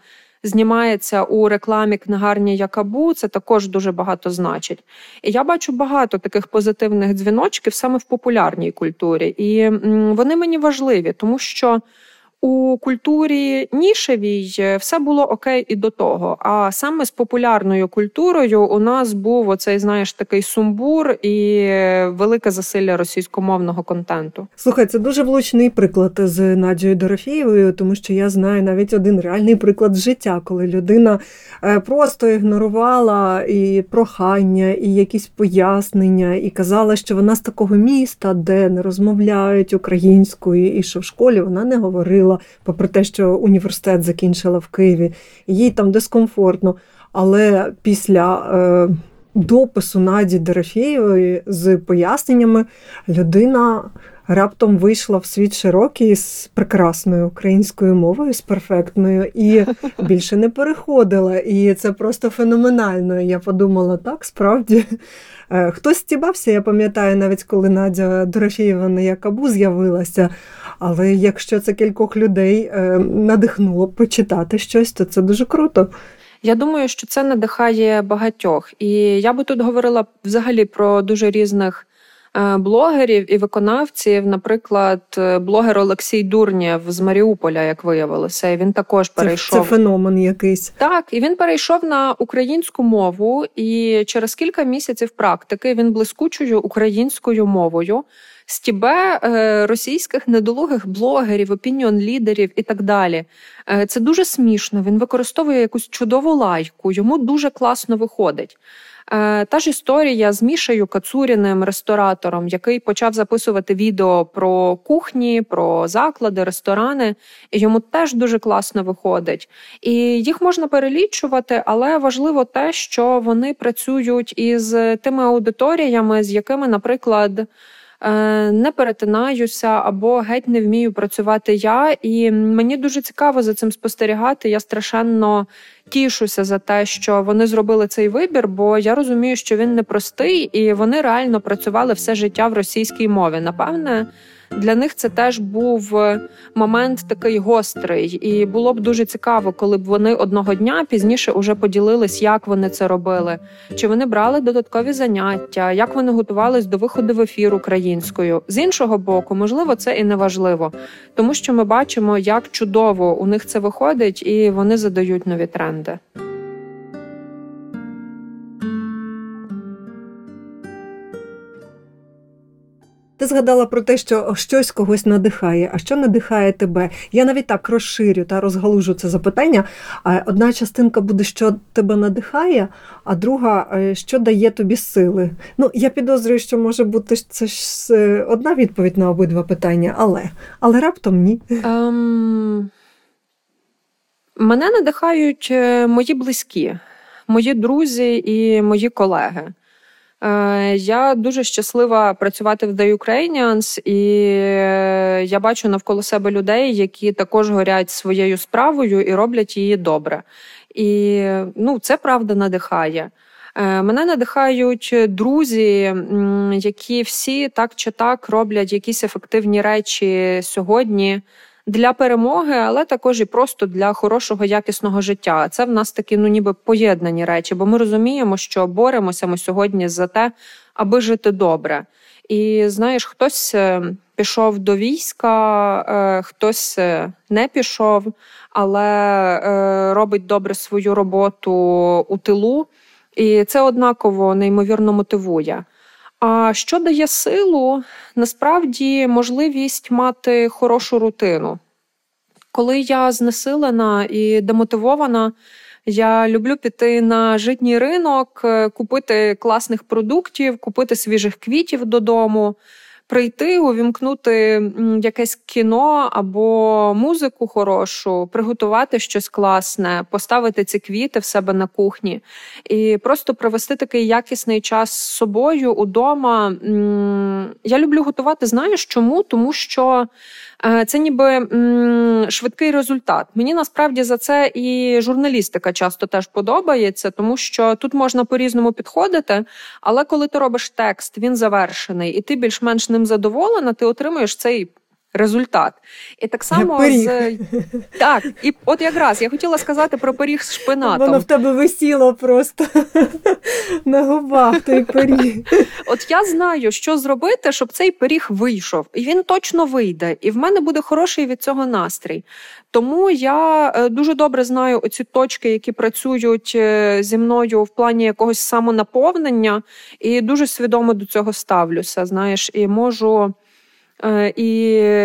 знімається у рекламі книгарні Якабу, це також дуже багато значить. І я бачу багато таких позитивних дзвіночків саме в популярній культурі, і вони мені важливі, тому що у культурі нішевій е, все було окей і до того. А саме з популярною культурою у нас був оцей, знаєш, такий сумбур і велике засилля російськомовного контенту. Слухай, це дуже влучний приклад з Надією Дорофієвою, тому що я знаю навіть один реальний приклад життя, коли людина е, просто ігнорувала і прохання, і якісь пояснення, і казала, що вона з такого міста, де не розмовляють українською, і що в школі вона не говорила попри те, що університет закінчила в Києві, їй там дискомфортно. Але після е, допису Наді Дорофєєвої з поясненнями людина раптом вийшла в світ широкий з прекрасною українською мовою, з перфектною, і більше не переходила. І це просто феноменально. Я подумала, так, справді. Е, хтось стібався, я пам'ятаю, навіть коли Надя Дорофєєва на Якабу з'явилася. Але якщо це кількох людей е, надихнуло почитати щось, то це дуже круто. Я думаю, що це надихає багатьох. І я би тут говорила взагалі про дуже різних блогерів і виконавців. Наприклад, е, блогер Олексій Дурнєв з Маріуполя, як виявилося, він також перейшов це, це феномен якийсь. Так, і він перейшов на українську мову, і через кілька місяців практики він блискучою українською мовою. Стібе е, російських недолугих блогерів, опініон лідерів і так далі. Це дуже смішно. Він використовує якусь чудову лайку, йому дуже класно виходить. Е, та ж історія з Мішею Кацуріним, ресторатором, який почав записувати відео про кухні, про заклади, ресторани. Йому теж дуже класно виходить. І їх можна перелічувати, але важливо те, що вони працюють із тими аудиторіями, з якими, наприклад. Е, не перетинаюся або геть не вмію працювати я. І мені дуже цікаво за цим спостерігати. Я страшенно тішуся за те, що вони зробили цей вибір, бо я розумію, що він непростий, і вони реально працювали все життя в російській мові. Напевне. Для них це теж був е, момент такий гострий, і було б дуже цікаво, коли б вони одного дня пізніше уже поділились, як вони це робили, чи вони брали додаткові заняття, як вони готувались до виходу в ефір українською. З іншого боку, можливо, це і не важливо, тому що ми бачимо, як чудово у них це виходить, і вони задають нові тренди. Ти згадала про те, що щось когось надихає, а що надихає тебе? Я навіть так розширю та розгалужу це запитання. Одна частинка буде, що тебе надихає, а друга, е, що дає тобі сили. Ну, я підозрюю, що може бути це ж е, одна відповідь на обидва питання, але але раптом ні. Ем... Мене надихають е, мої близькі, мої друзі і мої колеги. Е, я дуже щаслива працювати в The Ukrainians, і е, я бачу навколо себе людей, які також горять своєю справою і роблять її добре. І ну, це правда надихає. Е, мене надихають друзі, які всі так чи так роблять якісь ефективні речі сьогодні для перемоги, але також і просто для хорошого якісного життя. Це в нас такі, ну ніби поєднані речі, бо ми розуміємо, що боремося ми сьогодні за те, аби жити добре. І знаєш, хтось е, пішов до війська, е, хтось е, не пішов, але робить добре свою роботу у тилу, і це однаково неймовірно мотивує. А що дає силу, насправді можливість мати хорошу рутину. Коли я знесилена і демотивована, я люблю піти на житній ринок, е, купити класних продуктів, купити свіжих квітів додому прийти, увімкнути якесь кіно або музику хорошу, приготувати щось класне, поставити ці квіти в себе на кухні і просто провести такий якісний час з собою удома. Я люблю готувати. Знаєш чому? Тому що. Е, це ніби швидкий результат. Мені насправді за це і журналістика часто теж подобається, тому що тут можна по-різному підходити. Але коли ти робиш текст, він завершений, і ти більш-менш ним задоволена, ти отримуєш цей результат. І так само з так, і от якраз я хотіла сказати про пиріг з шпинатом. Воно в тебе висіло просто на губах той пиріг. От я знаю, що зробити, щоб цей пиріг вийшов, і він точно вийде, і в мене буде хороший від цього настрій. Тому я е, дуже добре знаю оці точки, які працюють е, зі мною в плані якогось самонаповнення, і дуже свідомо до цього ставлюся. Знаєш, і можу. Е, і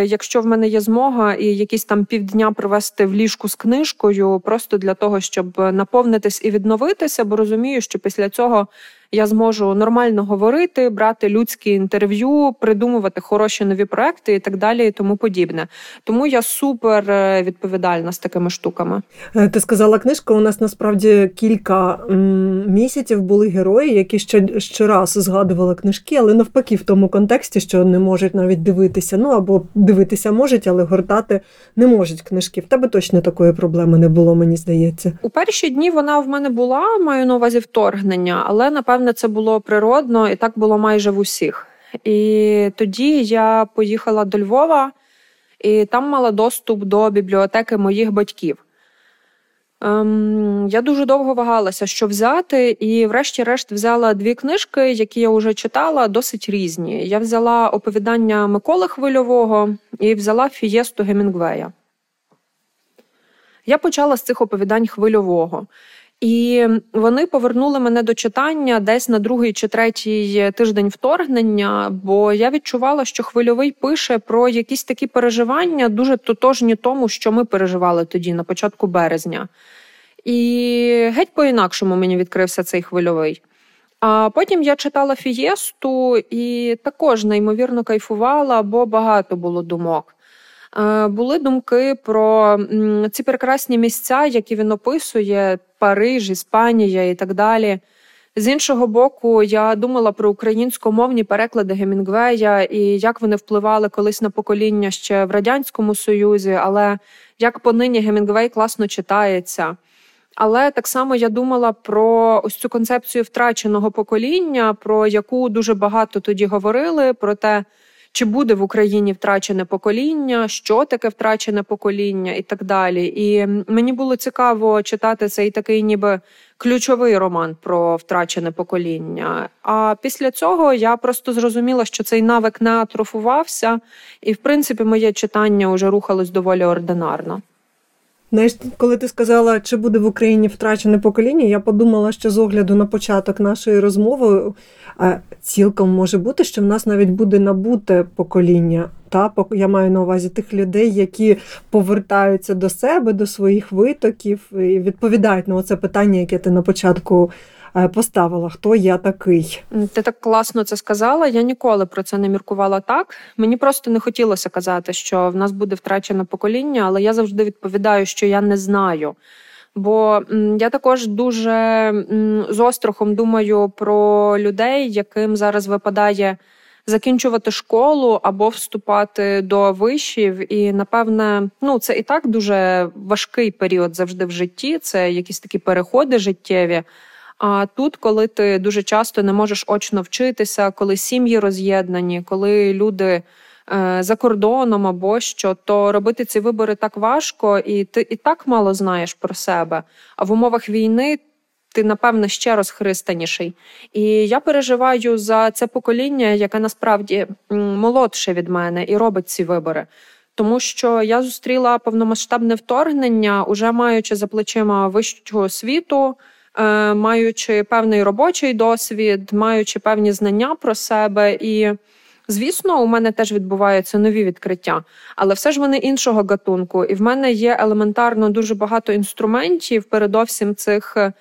якщо в мене є змога і якісь там півдня провести в ліжку з книжкою, просто для того, щоб наповнитись і відновитися, бо розумію, що після цього я зможу нормально говорити, брати людські інтерв'ю, придумувати хороші нові проекти і так далі, і тому подібне. Тому я супер е, відповідальна з такими штуками. Е, ти сказала книжка. У нас насправді кілька місяців були герої, які ще щораз згадували книжки, але навпаки, в тому контексті, що не можуть навіть дивитися. Ну або дивитися можуть, але гортати не можуть книжки. В тебе точно такої проблеми не було, мені здається. У перші дні вона в мене була, маю на увазі вторгнення, але напевно напевне, це було природно, і так було майже в усіх. І тоді я поїхала до Львова і там мала доступ до бібліотеки моїх батьків. Ем, Я дуже довго вагалася, що взяти, і, врешті-решт, взяла дві книжки, які я вже читала, досить різні. Я взяла оповідання Миколи Хвильового і взяла Фієсту Гемінгвея. Я почала з цих оповідань хвильового. І вони повернули мене до читання десь на другий чи третій тиждень вторгнення, бо я відчувала, що хвильовий пише про якісь такі переживання, дуже тотожні тому, що ми переживали тоді, на початку березня. І геть по-інакшому мені відкрився цей хвильовий. А потім я читала фієсту і також неймовірно кайфувала, бо багато було думок. Е, були думки про ці прекрасні місця, які він описує: Париж, Іспанія і так далі. З іншого боку, я думала про українськомовні переклади Гемінгвея і як вони впливали колись на покоління ще в Радянському Союзі, але як понині Гемінгвей класно читається. Але так само я думала про ось цю концепцію втраченого покоління, про яку дуже багато тоді говорили, про те, чи буде в Україні втрачене покоління, що таке втрачене покоління, і так далі. І мені було цікаво читати цей такий, ніби ключовий роман про втрачене покоління. А після цього я просто зрозуміла, що цей навик не атрофувався, і в принципі моє читання вже рухалось доволі ординарно. Знаєш, коли ти сказала, чи буде в Україні втрачене покоління, я подумала, що з огляду на початок нашої розмови е, цілком може бути, що в нас навіть буде набуте покоління. Та я маю на увазі тих людей, які повертаються до себе, до своїх витоків і відповідають на оце питання, яке ти на початку поставила: хто я такий? Ти так класно це сказала. Я ніколи про це не міркувала так. Мені просто не хотілося казати, що в нас буде втрачене покоління, але я завжди відповідаю, що я не знаю. Бо я також дуже з острахом думаю про людей, яким зараз випадає закінчувати школу або вступати до вишів. І напевне, ну це і так дуже важкий період завжди в житті. Це якісь такі переходи життєві. А тут, коли ти дуже часто не можеш очно вчитися, коли сім'ї роз'єднані, коли люди е, за кордоном або що, то робити ці вибори так важко, і ти і так мало знаєш про себе. А в умовах війни ти, напевно, ще розхристаніший. І я переживаю за це покоління, яке насправді молодше від мене і робить ці вибори. Тому що я зустріла повномасштабне вторгнення, уже маючи за плечима вищу освіту, маючи певний робочий досвід, маючи певні знання про себе. І, звісно, у мене теж відбуваються нові відкриття, але все ж вони іншого гатунку. І в мене є елементарно дуже багато інструментів, передовсім цих. е,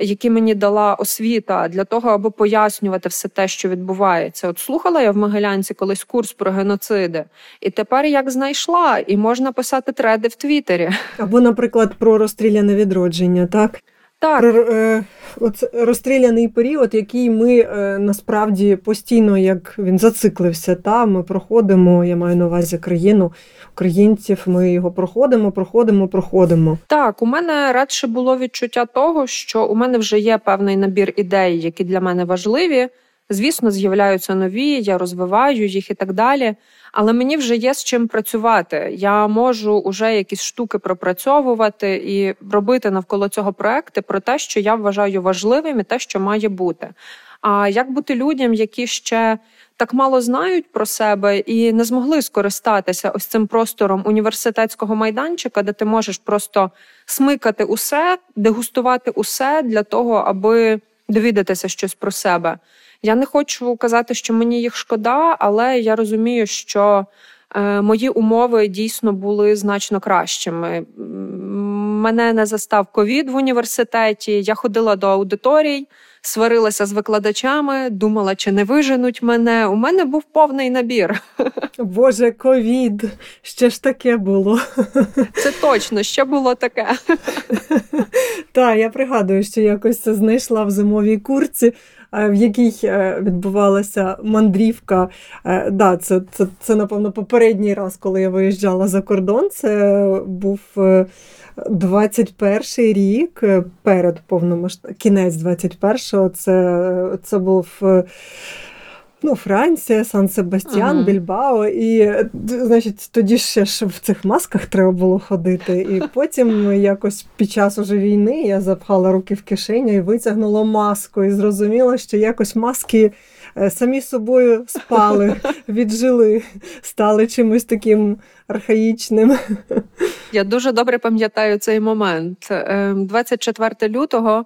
Які мені дала освіта для того, аби пояснювати все те, що відбувається. От слухала я в Могилянці колись курс про геноциди, і тепер як знайшла, і можна писати треди в Твіттері. Або, наприклад, про розстріляне відродження, так? Так, Про е, оце розстріляний період, який ми е, насправді постійно, як він зациклився, та ми проходимо, я маю на увазі країну українців. Ми його проходимо, проходимо, проходимо. Так, у мене радше було відчуття того, що у мене вже є певний набір ідей, які для мене важливі. Звісно, з'являються нові, я розвиваю їх і так далі. Але мені вже є з чим працювати. Я можу вже якісь штуки пропрацьовувати і робити навколо цього проекти про те, що я вважаю важливим і те, що має бути. А як бути людям, які ще так мало знають про себе і не змогли скористатися ось цим простором університетського майданчика, де ти можеш просто смикати усе, дегустувати усе для того, аби довідатися щось про себе. Я не хочу казати, що мені їх шкода, але я розумію, що е, мої умови дійсно були значно кращими. Мене не застав ковід в університеті. Я ходила до аудиторій, сварилася з викладачами, думала, чи не виженуть мене. У мене був повний набір. Боже, ковід, ще ж таке було. Це точно ще було таке. Так, я пригадую, що якось це знайшла в зимовій курці, в якій е, відбувалася мандрівка. Е, Да, це, це, це, напевно, попередній раз, коли я виїжджала за кордон. Це був е, 21 рік е, перед повномасштабним, кінець 21-го. Це, це був. Ну, Франція, Сан-Себастьян, Ага. Більбао. І значить, тоді ще ж в цих масках треба було ходити. І потім якось під час уже війни я запхала руки в кишеню і витягнула маску, і зрозуміла, що якось маски е, самі собою спали, віджили, стали чимось таким архаїчним. Я дуже добре пам'ятаю цей момент. Ем, 24 лютого,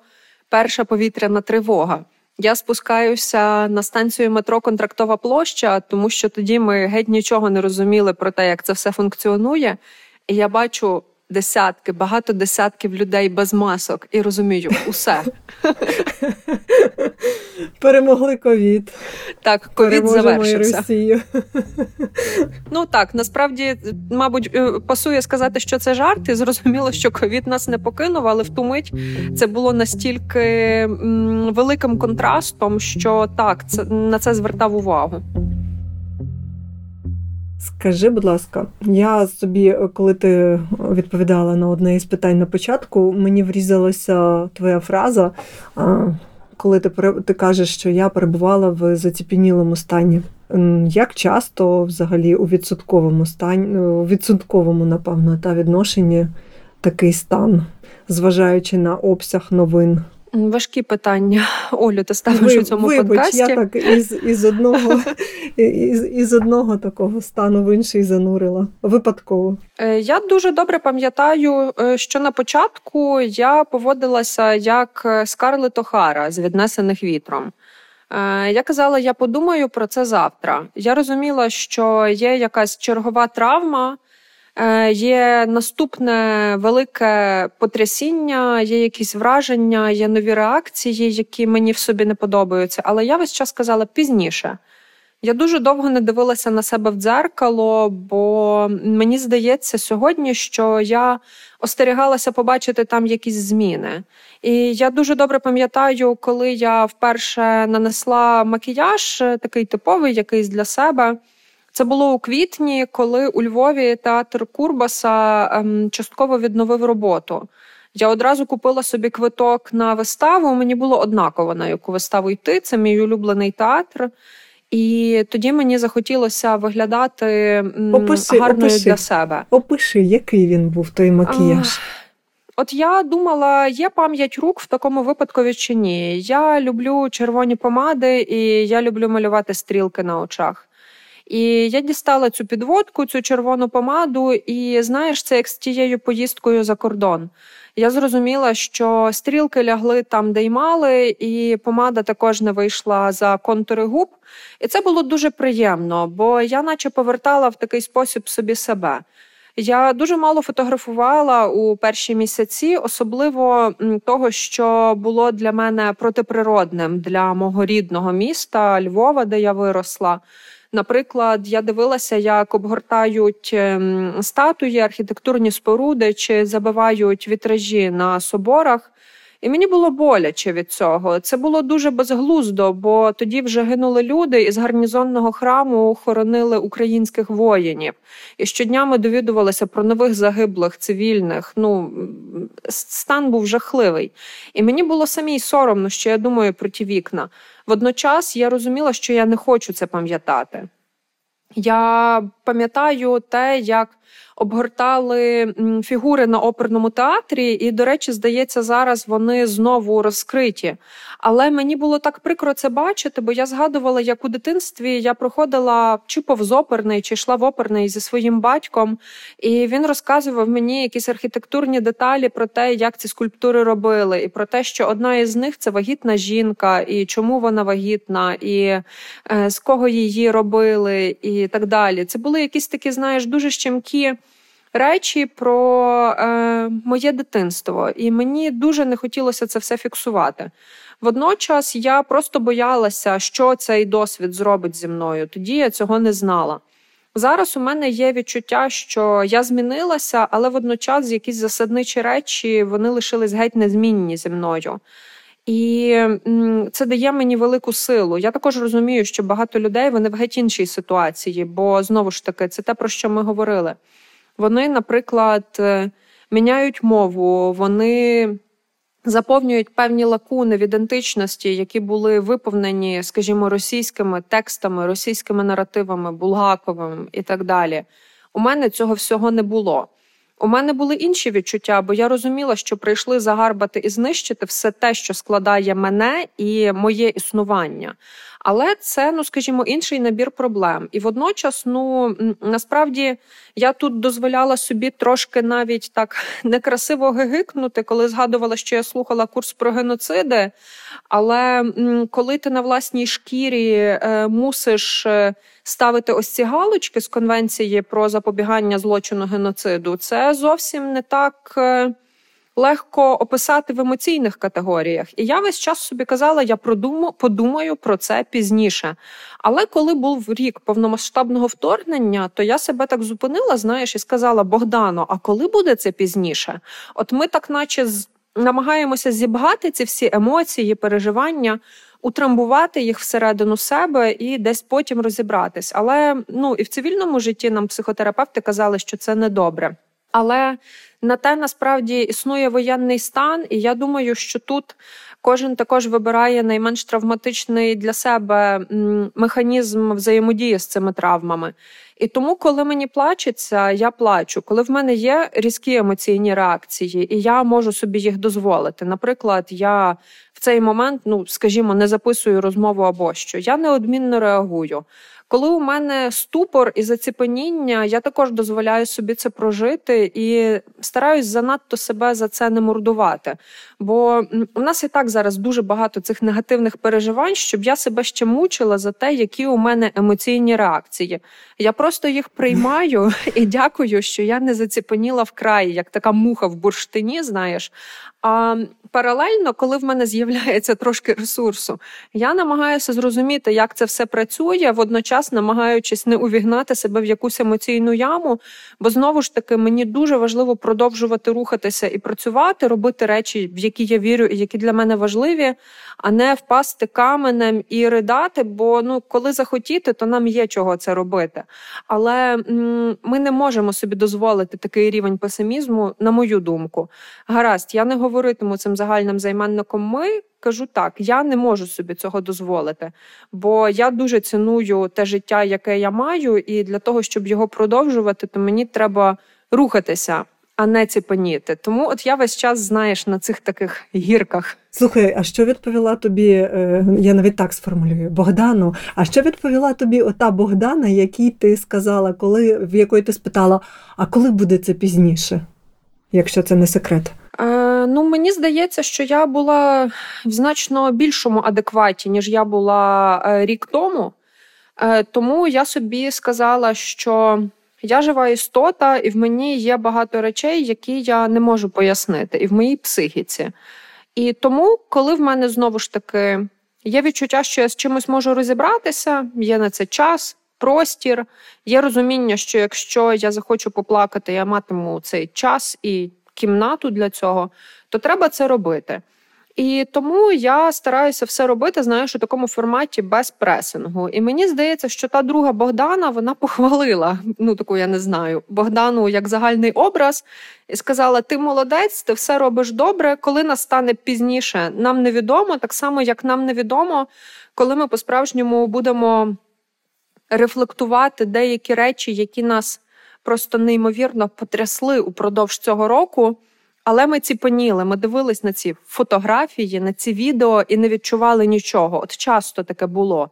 перша повітряна тривога. Я спускаюся на станцію метро Контрактова площа, тому що тоді ми геть нічого не розуміли про те, як це все функціонує. І я бачу десятки, багато десятків людей без масок і розумію, усе Перемогли ковід. так, ковід завершився. Росію. Ну так, насправді, мабуть, е, пасує сказати, що це жарт, і зрозуміло, що ковід нас не покинув, але в ту мить це було настільки великим контрастом, що так, це на це звертав увагу. Скажи, будь ласка, я собі, коли ти відповідала на одне із питань на початку, мені врізалася твоя фраза, коли ти, ти кажеш, що я перебувала в заціпенілому стані. Як часто взагалі у відсотковому стані, у відсотковому, напевно, та відношенні такий стан, зважаючи на обсяг новин Важкі питання. Олю, ти ставиш Ви, у цьому вибач, подкасті. я так із, із, одного, із, із одного такого стану в інший занурила. Випадково. Е, Я дуже добре пам'ятаю, е, що на початку я поводилася як е, Скарлет Охара з віднесених вітром. Я казала, я подумаю про це завтра. Я розуміла, що є якась чергова травма, є наступне велике потрясіння, є якісь враження, є нові реакції, які мені в собі не подобаються. Але я весь час казала пізніше. Я дуже довго не дивилася на себе в дзеркало, бо мені здається сьогодні, що я остерігалася побачити там якісь зміни. І я дуже добре пам'ятаю, коли я вперше нанесла макіяж, е, такий типовий, якийсь для себе. Це було у квітні, коли у Львові театр Курбаса ем, частково відновив роботу. Я одразу купила собі квиток на виставу. Мені було однаково на яку виставу йти. Це мій улюблений театр. І тоді мені захотілося виглядати м, Опиши, гарною опиши. для себе. Опиши, який він був той макіяж. От я думала, є пам'ять рук в такому випадку чи ні. Я люблю червоні помади і я люблю малювати стрілки на очах. І я дістала цю підводку, цю червону помаду, і знаєш, це як з тією поїздкою за кордон. Я зрозуміла, що стрілки лягли там, де й мали, і помада також не вийшла за контури губ. І це було дуже приємно, бо я, наче, повертала в такий спосіб собі себе. Я дуже мало фотографувала у перші місяці, особливо того, що було для мене протиприродним для мого рідного міста Львова, де я виросла. Наприклад, я дивилася, як обгортають ем, статуї, архітектурні споруди чи забивають вітражі на соборах. І мені було боляче від цього. Це було дуже безглуздо, бо тоді вже гинули люди, і з гарнізонного храму хоронили українських воїнів. І щодня ми довідувалися про нових загиблих цивільних. Ну стан був жахливий. І мені було самій соромно, що я думаю про ті вікна. Водночас я розуміла, що я не хочу це пам'ятати. Я пам'ятаю те, як обгортали фігури на оперному театрі, і, до речі, здається, зараз вони знову розкриті. Але мені було так прикро це бачити, бо я згадувала, як у дитинстві я проходила чи повз оперний, чи йшла в оперний зі своїм батьком, і він розказував мені якісь архітектурні деталі про те, як ці скульптури робили, і про те, що одна із них це вагітна жінка, і чому вона вагітна, і е, з кого її робили, і так далі. Це були якісь такі, знаєш, дуже щемкі речі про е, моє дитинство, і мені дуже не хотілося це все фіксувати. Водночас я просто боялася, що цей досвід зробить зі мною. Тоді я цього не знала. Зараз у мене є відчуття, що я змінилася, але водночас якісь засадничі речі вони лишились геть незмінні зі мною. І це дає мені велику силу. Я також розумію, що багато людей вони в геть іншій ситуації, бо знову ж таки це те, про що ми говорили. Вони, наприклад, е, міняють мову, вони заповнюють певні лакуни в ідентичності, які були виповнені, скажімо, російськими текстами, російськими наративами, Булгаковим і так далі. У мене цього всього не було. У мене були інші відчуття, бо я розуміла, що прийшли загарбати і знищити все те, що складає мене і моє існування. Але це, ну скажімо, інший набір проблем. І водночас, ну насправді я тут дозволяла собі трошки навіть так некрасиво гигикнути, коли згадувала, що я слухала курс про геноциди. Але коли ти на власній шкірі е, мусиш е, ставити ось ці галочки з конвенції про запобігання злочину геноциду, це зовсім не так. Легко описати в емоційних категоріях, і я весь час собі казала, я продуму, подумаю про це пізніше. Але коли був рік повномасштабного вторгнення, то я себе так зупинила, знаєш, і сказала: Богдано, а коли буде це пізніше? От ми так, наче, з- намагаємося зібгати ці всі емоції, переживання, утрамбувати їх всередину себе і десь потім розібратись. Але ну і в цивільному житті нам психотерапевти казали, що це недобре. Але на те насправді існує воєнний стан, і я думаю, що тут кожен також вибирає найменш травматичний для себе механізм взаємодії з цими травмами. І тому, коли мені плачеться, я плачу. Коли в мене є різкі емоційні реакції, і я можу собі їх дозволити. Наприклад, я в цей момент, ну скажімо, не записую розмову або що, я неодмінно реагую. Коли у мене ступор і заціпеніння, я також дозволяю собі це прожити і стараюсь занадто себе за це не мордувати. Бо у нас і так зараз дуже багато цих негативних переживань, щоб я себе ще мучила за те, які у мене емоційні реакції. Я просто їх приймаю і дякую, що я не заціпеніла вкрай, як така муха в бурштині, знаєш. А паралельно, коли в мене з'являється трошки ресурсу, я намагаюся зрозуміти, як це все працює, водночас намагаючись не увігнати себе в якусь емоційну яму. Бо знову ж таки мені дуже важливо продовжувати рухатися і працювати, робити речі, в які я вірю, і які для мене важливі, а не впасти каменем і ридати. Бо ну, коли захотіти, то нам є чого це робити. Але м- ми не можемо собі дозволити такий рівень песимізму, на мою думку. Гаразд, я не говоритиму цим загальним займенником ми. Кажу так, я не можу собі цього дозволити, бо я дуже ціную те життя, яке я маю, і для того, щоб його продовжувати, то мені треба рухатися, а не ціпаніти. Тому от я весь час знаєш на цих таких гірках. Слухай, а що відповіла тобі? Е, я навіть так сформулюю Богдану. А що відповіла тобі ота Богдана, якій ти сказала, коли в якої ти спитала, а коли буде це пізніше, якщо це не секрет? Ну, мені здається, що я була в значно більшому адекваті, ніж я була е, рік тому. Е, тому я собі сказала, що я жива істота, і в мені є багато речей, які я не можу пояснити, і в моїй психіці. І тому, коли в мене знову ж таки є відчуття, що я з чимось можу розібратися, є на це час, простір, є розуміння, що якщо я захочу поплакати, я матиму цей час і кімнату для цього, то треба це робити. І тому я стараюся все робити, знаєш, у такому форматі без пресингу. І мені здається, що та друга Богдана вона похвалила, ну таку я не знаю, Богдану як загальний образ, і сказала: Ти молодець, ти все робиш добре. Коли настане пізніше, нам невідомо, так само як нам невідомо, коли ми по-справжньому будемо рефлектувати деякі речі, які нас просто неймовірно потрясли упродовж цього року. Але ми ціпаніли, ми дивились на ці фотографії, на ці відео і не відчували нічого. От часто таке було.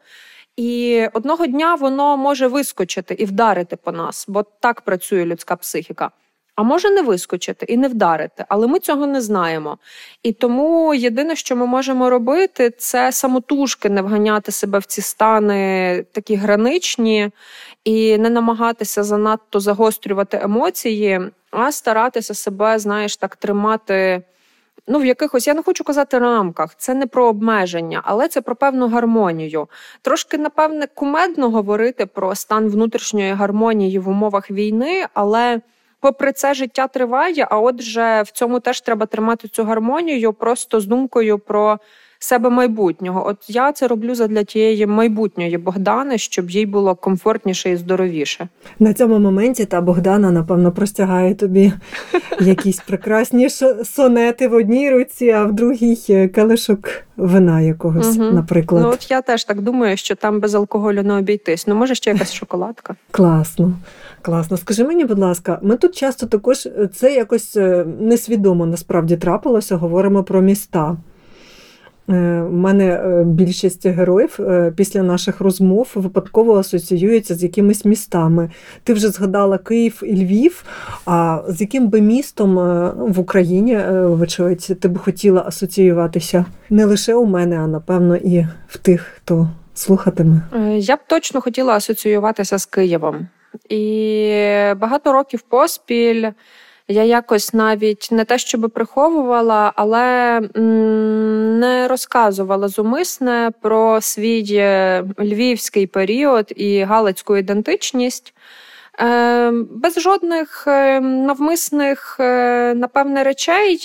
І одного дня воно може вискочити і вдарити по нас, бо так працює людська психіка. А може не вискочити і не вдарити, але ми цього не знаємо. І тому єдине, що ми можемо робити, це самотужки не вганяти себе в ці стани такі граничні і не намагатися занадто загострювати емоції, а старатися себе, знаєш, так тримати. Ну, в якихось, я не хочу казати рамках, це не про обмеження, але це про певну гармонію. Трошки, напевне, кумедно говорити про стан внутрішньої гармонії в умовах війни, але попри це життя триває. А отже, в цьому теж треба тримати цю гармонію, просто з думкою про себе майбутнього. От я це роблю задля тієї майбутньої Богдани, щоб їй було комфортніше і здоровіше. На цьому моменті та Богдана, напевно, простягає тобі якісь прекрасні сонети в одній руці, а в другій е, калишок вина якогось, угу. наприклад. Ну от я теж так думаю, що там без алкоголю не обійтись. Ну, може, ще якась шоколадка. Класно. Класно. Скажи мені, будь ласка, ми тут часто також е, це якось е, несвідомо насправді трапилося, говоримо про міста. У е, мене е, більшість героїв е, після наших розмов випадково асоціюються з якимись містами. Ти вже згадала Київ і Львів. А з яким би містом в Україні, вочевидь, ти б хотіла асоціюватися не лише у мене, а напевно і в тих, хто слухатиме? Я б точно хотіла асоціюватися з Києвом. І багато років поспіль. Я якось навіть не те, щоб приховувала, але не розказувала зумисне про свій е, львівський період і галицьку ідентичність. Е, без жодних е, навмисних, напевне, речей.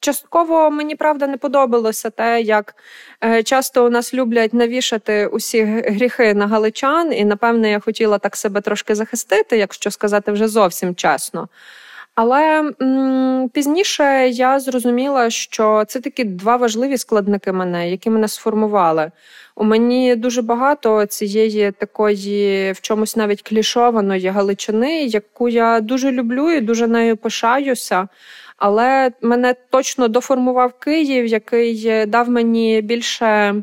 Частково мені правда не подобалося те, як часто у нас люблять навішати усі гріхи на галичан, і напевне я хотіла так себе трошки захистити, якщо сказати вже зовсім чесно. Але м, пізніше я зрозуміла, що це такі два важливі складники мене, які мене сформували. У мені дуже багато цієї такої в чомусь навіть клішованої галичини, яку я дуже люблю і дуже нею пишаюся. Але мене точно доформував Київ, який дав мені більше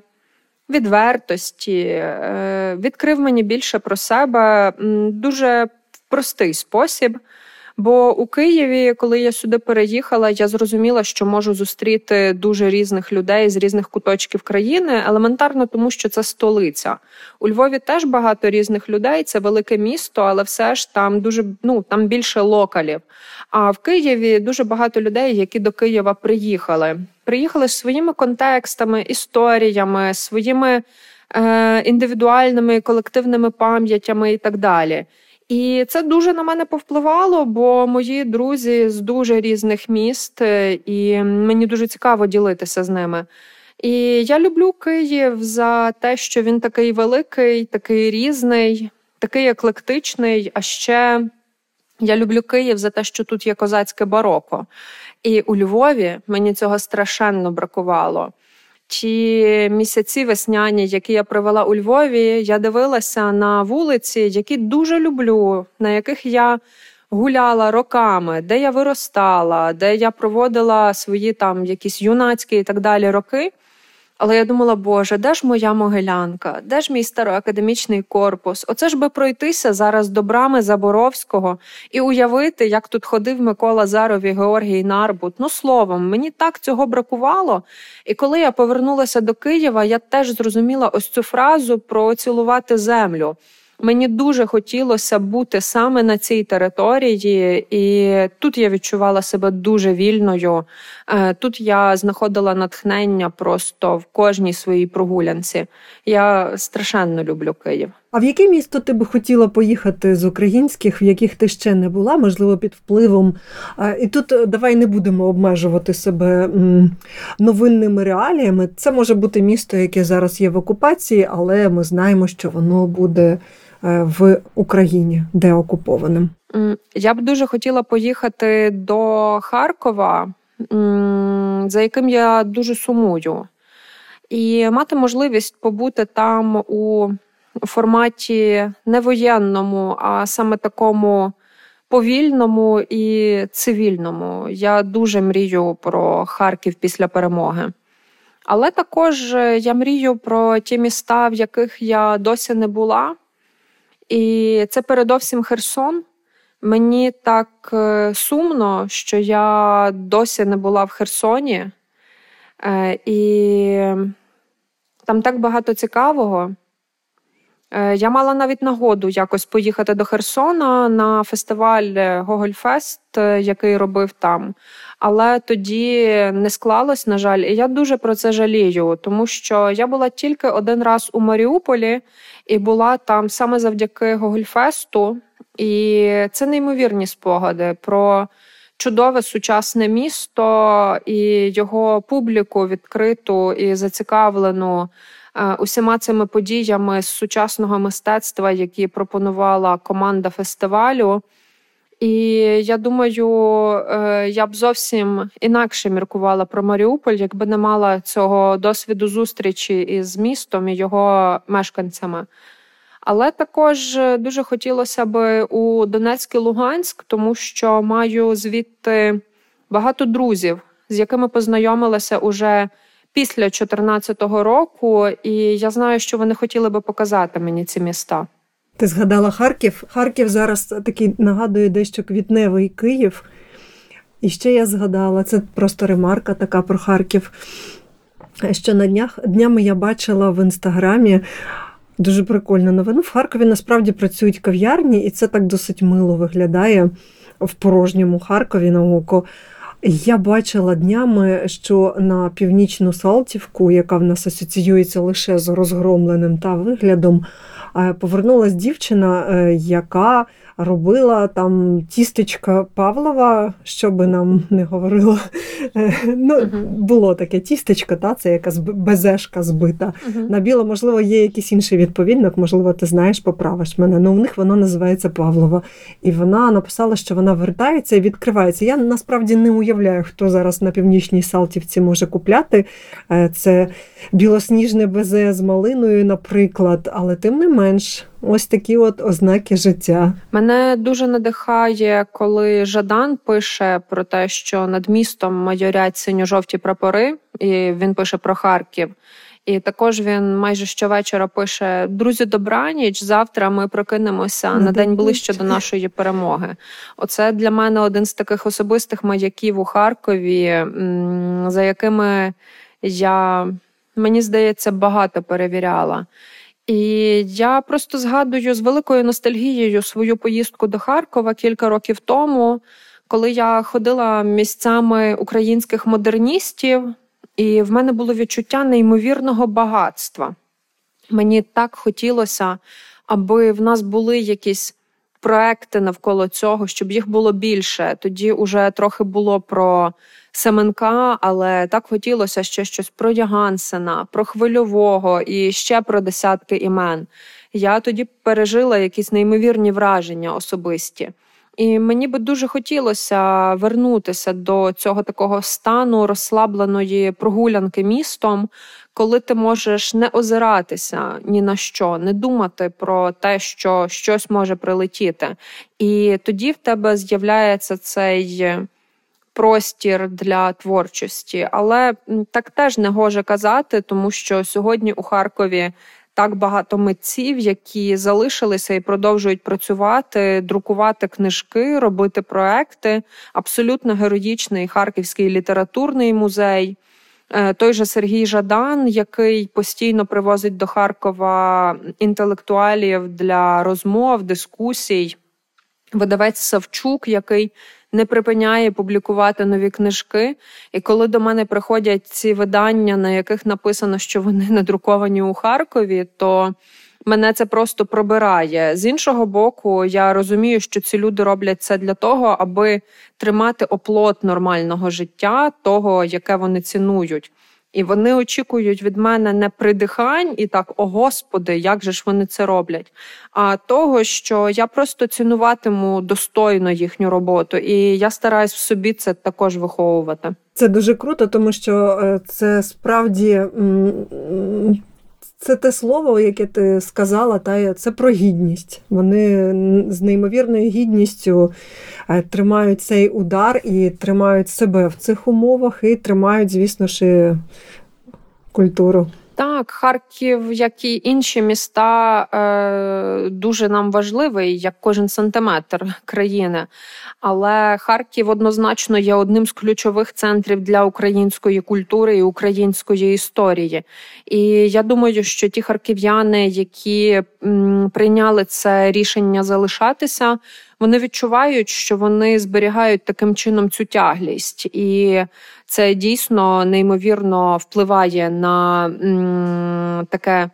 відвертості, е, відкрив мені більше про себе дуже в простий спосіб. Бо у Києві, коли я сюди переїхала, я зрозуміла, що можу зустріти дуже різних людей з різних куточків країни, елементарно тому, що це столиця. У Львові теж багато різних людей, це велике місто, але все ж там дуже ну там більше локалів. А в Києві дуже багато людей, які до Києва приїхали. Приїхали з своїми контекстами, історіями, своїми е, індивідуальними колективними пам'ятями і так далі. І це дуже на мене повпливало, бо мої друзі з дуже різних міст, е, і мені дуже цікаво ділитися з ними. І я люблю Київ за те, що він такий великий, такий різний, такий еклектичний. А ще я люблю Київ за те, що тут є козацьке бароко. І у Львові мені цього страшенно бракувало. Ті місяці весняні, які я провела у Львові, я дивилася на вулиці, які дуже люблю, на яких я гуляла роками, де я виростала, де я проводила свої там якісь юнацькі і так далі роки. Але я думала, Боже, де ж моя могилянка, де ж мій староакадемічний корпус? Оце ж би пройтися зараз до брами Заборовського і уявити, як тут ходив Микола Заров і Георгій Нарбут. Ну словом, мені так цього бракувало. І коли я повернулася до Києва, я теж зрозуміла ось цю фразу про цілувати землю. Мені дуже хотілося бути саме на цій території, і тут я відчувала себе дуже вільною. Е, тут я знаходила натхнення просто в кожній своїй прогулянці. Я страшенно люблю Київ. А в яке місто ти би хотіла поїхати з українських, в яких ти ще не була, можливо, під впливом? І тут е, давай не будемо обмежувати себе новинними реаліями. Це може бути місто, яке зараз є в окупації, але ми знаємо, що воно буде Е, в Україні, де окупованим. Я б дуже хотіла поїхати до Харкова, за яким я дуже сумую, і мати можливість побути там у форматі не воєнному, а саме такому повільному і цивільному. Я дуже мрію про Харків після перемоги. Але також я мрію про ті міста, в яких я досі не була. І це передовсім Херсон. Мені так е, сумно, що я досі не була в Херсоні, е, і там так багато цікавого. Е, я мала навіть нагоду якось поїхати до Херсона на фестиваль Гогольфест, який робив там. Але тоді не склалось, на жаль, і я дуже про це жалію, тому що я була тільки один раз у Маріуполі і була там саме завдяки Гогольфесту. І це неймовірні спогади про чудове сучасне місто і його публіку відкриту і зацікавлену е, усіма цими подіями з сучасного мистецтва, які пропонувала команда фестивалю. І я думаю, е, я б зовсім інакше міркувала про Маріуполь, якби не мала цього досвіду зустрічі із містом і його мешканцями. Але також дуже хотілося б у Донецьк і Луганськ, тому що маю звідти багато друзів, з якими познайомилася уже після 2014 року, і я знаю, що вони хотіли би показати мені ці міста. Ти згадала Харків. Харків зараз такий нагадує дещо квітневий Київ. І ще я згадала, це просто ремарка така про Харків. Що на днях днями я бачила в інстаграмі дуже прикольну новину. В Харкові насправді працюють кав'ярні, і це так досить мило виглядає в порожньому Харкові на око. Я бачила днями, що на північну Салтівку, яка в нас асоціюється лише з розгромленим та виглядом, е, повернулась дівчина, е, яка робила там тістечка Павлова, що би нам не говорило. Е, Ну, було таке тістечко, та, це якась безешка збита. На біло, можливо, є якийсь інший відповідник, можливо, ти знаєш, поправиш мене. Ну, у них воно називається Павлова. І вона написала, що вона вертається і відкривається. Я насправді не уявляю, хто зараз на північній Салтівці може купляти. Е, Це білосніжне безе з малиною, наприклад, але тим не менш, ось такі от ознаки життя. Мене дуже надихає, коли Жадан пише про те, що над містом майорять синьо-жовті прапори, і він пише про Харків. І також він майже щовечора пише: Друзі, добраніч. Завтра ми прокинемося На день ближче». до нашої перемоги. Оце для мене один з таких особистих маяків у Харкові, за якими я, мені здається, багато перевіряла. І я просто згадую з великою ностальгією свою поїздку до Харкова кілька років тому, коли я ходила місцями українських модерністів, і в мене було відчуття неймовірного багатства. Мені так хотілося, аби в нас були якісь проекти навколо цього, щоб їх було більше. Тоді уже трохи було про Семенка, але так хотілося ще щось про Ягансена, про хвильового і ще про десятки імен. Я тоді пережила якісь неймовірні враження особисті. І мені би дуже хотілося вернутися до цього такого стану розслабленої прогулянки містом, коли ти можеш не озиратися ні на що, не думати про те, що щось може прилетіти. І тоді в тебе з'являється цей простір для творчості. Але так теж не гоже казати, тому що сьогодні у Харкові. Так багато митців, які залишилися і продовжують працювати, друкувати книжки, робити проекти. Абсолютно героїчний Харківський літературний музей. Е, Той же Сергій Жадан, який постійно привозить до Харкова інтелектуалів для розмов, дискусій. Видавець Савчук, який не припиняє публікувати нові книжки. І коли до мене приходять ці видання, на яких написано, що вони надруковані у Харкові, то мене це просто пробирає. З іншого боку, я розумію, що ці люди роблять це для того, аби тримати оплот нормального життя, того, яке вони цінують. І вони очікують від мене не придихань і так, о господи, як же ж вони це роблять, а того, що я просто цінуватиму достойно їхню роботу, і я стараюсь в собі це також виховувати. Це дуже круто, тому що е, це справді це те слово, яке ти сказала, та це про гідність. Вони з неймовірною гідністю е, тримають цей удар і тримають себе в цих умовах, і тримають, звісно ж, культуру. Так, Харків, як і інші міста, е, дуже нам важливий, як кожен сантиметр країни. Але Харків однозначно є одним з ключових центрів для української культури і української історії. І я думаю, що ті харків'яни, які прийняли це рішення залишатися, вони відчувають, що вони зберігають таким чином цю тяглість. І це дійсно неймовірно впливає на м, таке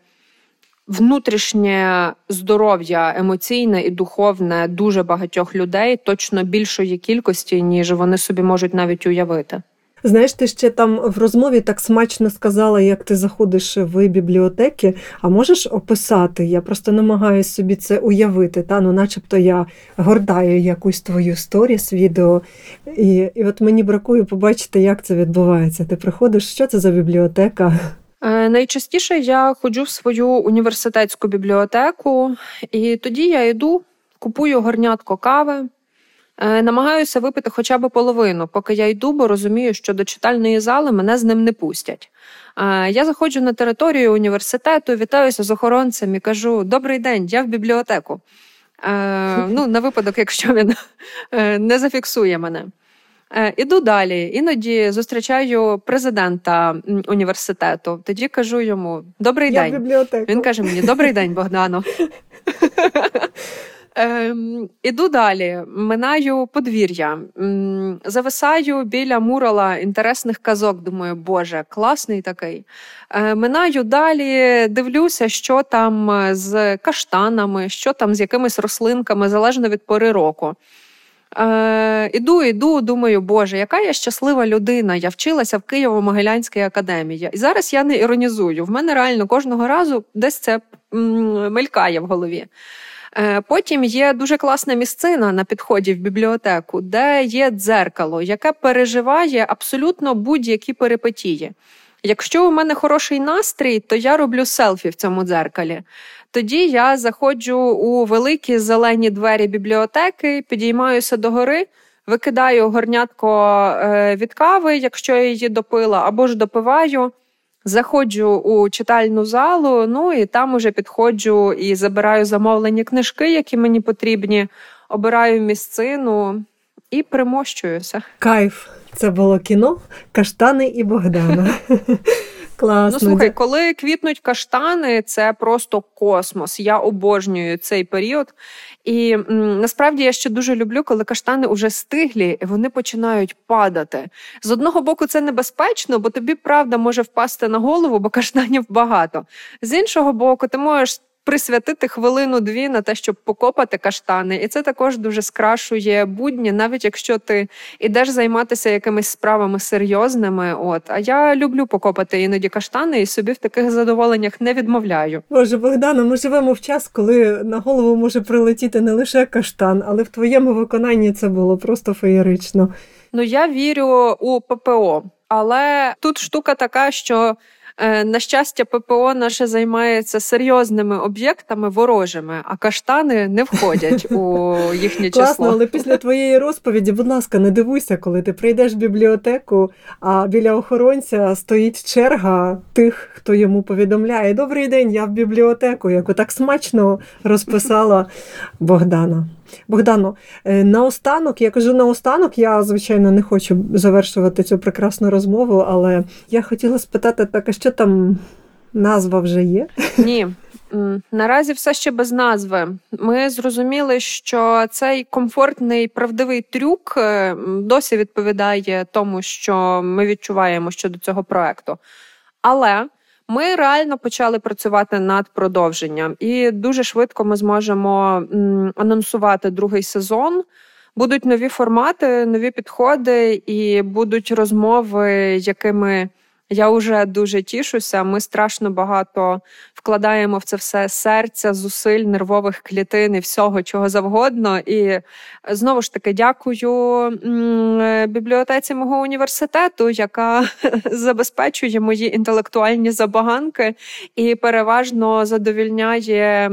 внутрішнє здоров'я емоційне і духовне дуже багатьох людей, точно більшої кількості, ніж вони собі можуть навіть уявити. Знаєш, ти ще там в розмові так смачно сказала, як ти заходиш в бібліотеки. А можеш описати? Я просто намагаюся собі це уявити. Та? Ну, начебто я гортаю якусь твою сторіс, відео, і, і от мені бракує побачити, як це відбувається. Ти приходиш, що це за бібліотека? Е, Найчастіше я ходжу в свою університетську бібліотеку, і тоді я йду, купую горнятко кави, намагаюся випити хоча б половину, поки я йду, бо розумію, що до читальної зали мене з ним не пустять. Е, Я заходжу на територію університету, вітаюся з охоронцем і кажу: Добрий день, я в бібліотеку. Е, ну, на випадок, якщо він е, не зафіксує мене. Е, Іду далі. Іноді зустрічаю президента університету. Тоді кажу йому Добрий Я в день. бібліотеку. Він каже мені: Добрий день, Богдано. Ем, іду далі, минаю подвір'я, м, зависаю біля мурала інтересних казок. Думаю, боже, класний такий. Е, минаю далі, дивлюся, що там е, з каштанами, що там з якимись рослинками, залежно від пори року. Е, іду, іду, думаю, боже, яка я щаслива людина. Я вчилася в Києво-Могилянській академії. І зараз я не іронізую. В мене реально кожного разу десь це м, мелькає в голові. Е, Потім є дуже класна місцина на підході в бібліотеку, де є дзеркало, яке переживає абсолютно будь-які перипетії. Якщо у мене хороший настрій, то я роблю селфі в цьому дзеркалі. Тоді я заходжу у великі зелені двері бібліотеки, підіймаюся догори, викидаю горнятко е, від кави, якщо я її допила, або ж допиваю. Заходжу у читальну залу, ну і там уже підходжу і забираю замовлені книжки, які мені потрібні, обираю місцину і примощуюся. Кайф. Це було кіно Каштани і Богдана. Класно. Ну слухай, коли квітнуть каштани, це просто космос. Я обожнюю цей період. І м, насправді я ще дуже люблю, коли каштани вже стиглі, і вони починають падати. З одного боку, це небезпечно, бо тобі правда може впасти на голову, бо каштанів багато. З іншого боку, ти можеш. Присвятити хвилину-дві на те, щоб покопати каштани, і це також дуже скрашує будні, навіть якщо ти ідеш займатися якимись справами серйозними. От а я люблю покопати іноді каштани, і собі в таких задоволеннях не відмовляю. Боже, Богдана, ми живемо в час, коли на голову може прилетіти не лише каштан, але в твоєму виконанні це було просто феєрично. Ну я вірю у ППО, але тут штука така, що. Е, На щастя, ППО наше займається серйозними об'єктами ворожими, а каштани не входять у їхнє Класно, але після твоєї розповіді, будь ласка, не дивуйся, коли ти прийдеш в бібліотеку, а біля охоронця стоїть черга тих, хто йому повідомляє: Добрий день, я в бібліотеку, яку так смачно розписала Богдана. Богдано, е, наостанок, я кажу наостанок, я, звичайно, не хочу завершувати цю прекрасну розмову, але я хотіла спитати, так, а що там назва вже є? Ні. Наразі все ще без назви. Ми зрозуміли, що цей комфортний правдивий трюк е, досі відповідає тому, що ми відчуваємо щодо цього проекту. Але ми реально почали працювати над продовженням, і дуже швидко ми зможемо анонсувати другий сезон. Будуть нові формати, нові підходи, і будуть розмови, якими я вже дуже тішуся. Ми страшно багато вкладаємо в це все серця, зусиль, нервових клітин і всього, чого завгодно. І знову ж таки дякую бібліотеці мого університету, яка забезпечує мої інтелектуальні забаганки і переважно задовільняє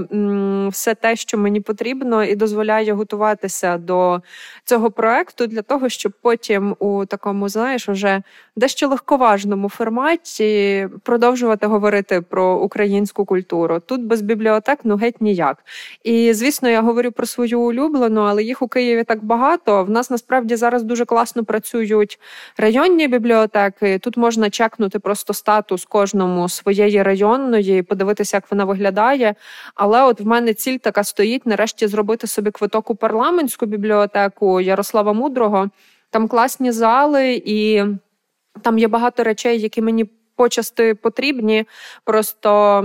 все те, що мені потрібно, і дозволяє готуватися до цього проекту для того, щоб потім у такому, знаєш, уже дещо легковажному форматі продовжувати говорити про українську культуру. Тут без бібліотек ну геть ніяк. І звісно, я говорю про свою улюблену, але їх у Києві так багато. В нас насправді зараз дуже класно працюють районні бібліотеки. Тут можна чекнути просто статус кожному своєї районної, подивитися, як вона виглядає. Але от в мене ціль така стоїть нарешті зробити собі квиток у парламентську бібліотеку Ярослава Мудрого. Там класні зали, і там є багато речей, які мені почасти потрібні. Просто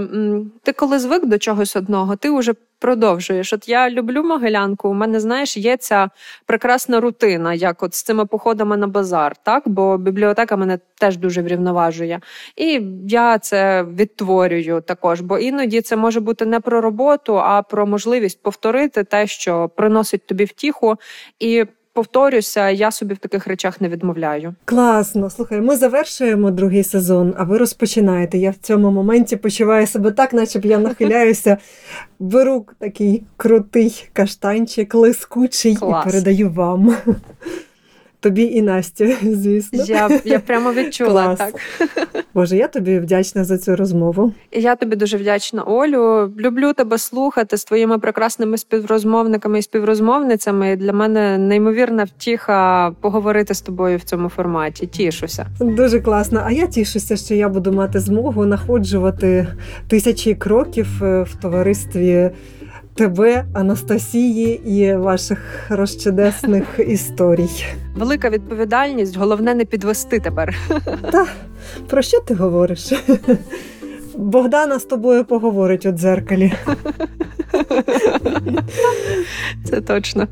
ти коли звик до чогось одного, ти вже продовжуєш. От я люблю Могилянку. У мене, знаєш, є ця прекрасна рутина, як от з цими походами на базар, так? Бо бібліотека мене теж дуже врівноважує. І я це відтворюю також, бо іноді це може бути не про роботу, а про можливість повторити те, що приносить тобі втіху. І повторюся, я собі в таких речах не відмовляю. Класно, слухай, ми завершуємо другий сезон, а ви розпочинаєте. Я в цьому моменті почуваю себе так, наче б я нахиляюся, беру такий крутий каштанчик, лискучий, Клас. і передаю вам. Тобі і Насті, звісно. Я, я прямо відчула Клас. так. Боже, я тобі вдячна за цю розмову. І я тобі дуже вдячна, Олю. Люблю тебе слухати з твоїми прекрасними співрозмовниками і співрозмовницями. Для мене неймовірна втіха поговорити з тобою в цьому форматі. Тішуся. Дуже класно. А я тішуся, що я буду мати змогу находжувати тисячі кроків е, в товаристві тебе, Анастасії і ваших розчудесних історій. Велика відповідальність, головне не підвести тепер. Та про що ти говориш? Богдана з тобою поговорить у дзеркалі. Це точно.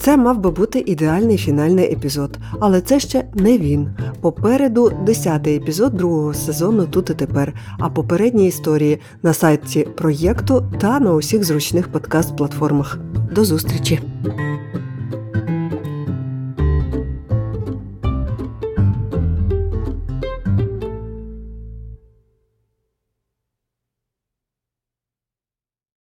Це мав би бути ідеальний фінальний епізод, але це ще не він. Попереду десятий епізод другого сезону тут і тепер, а попередні історії на сайті проєкту та на усіх зручних подкаст-платформах. До зустрічі!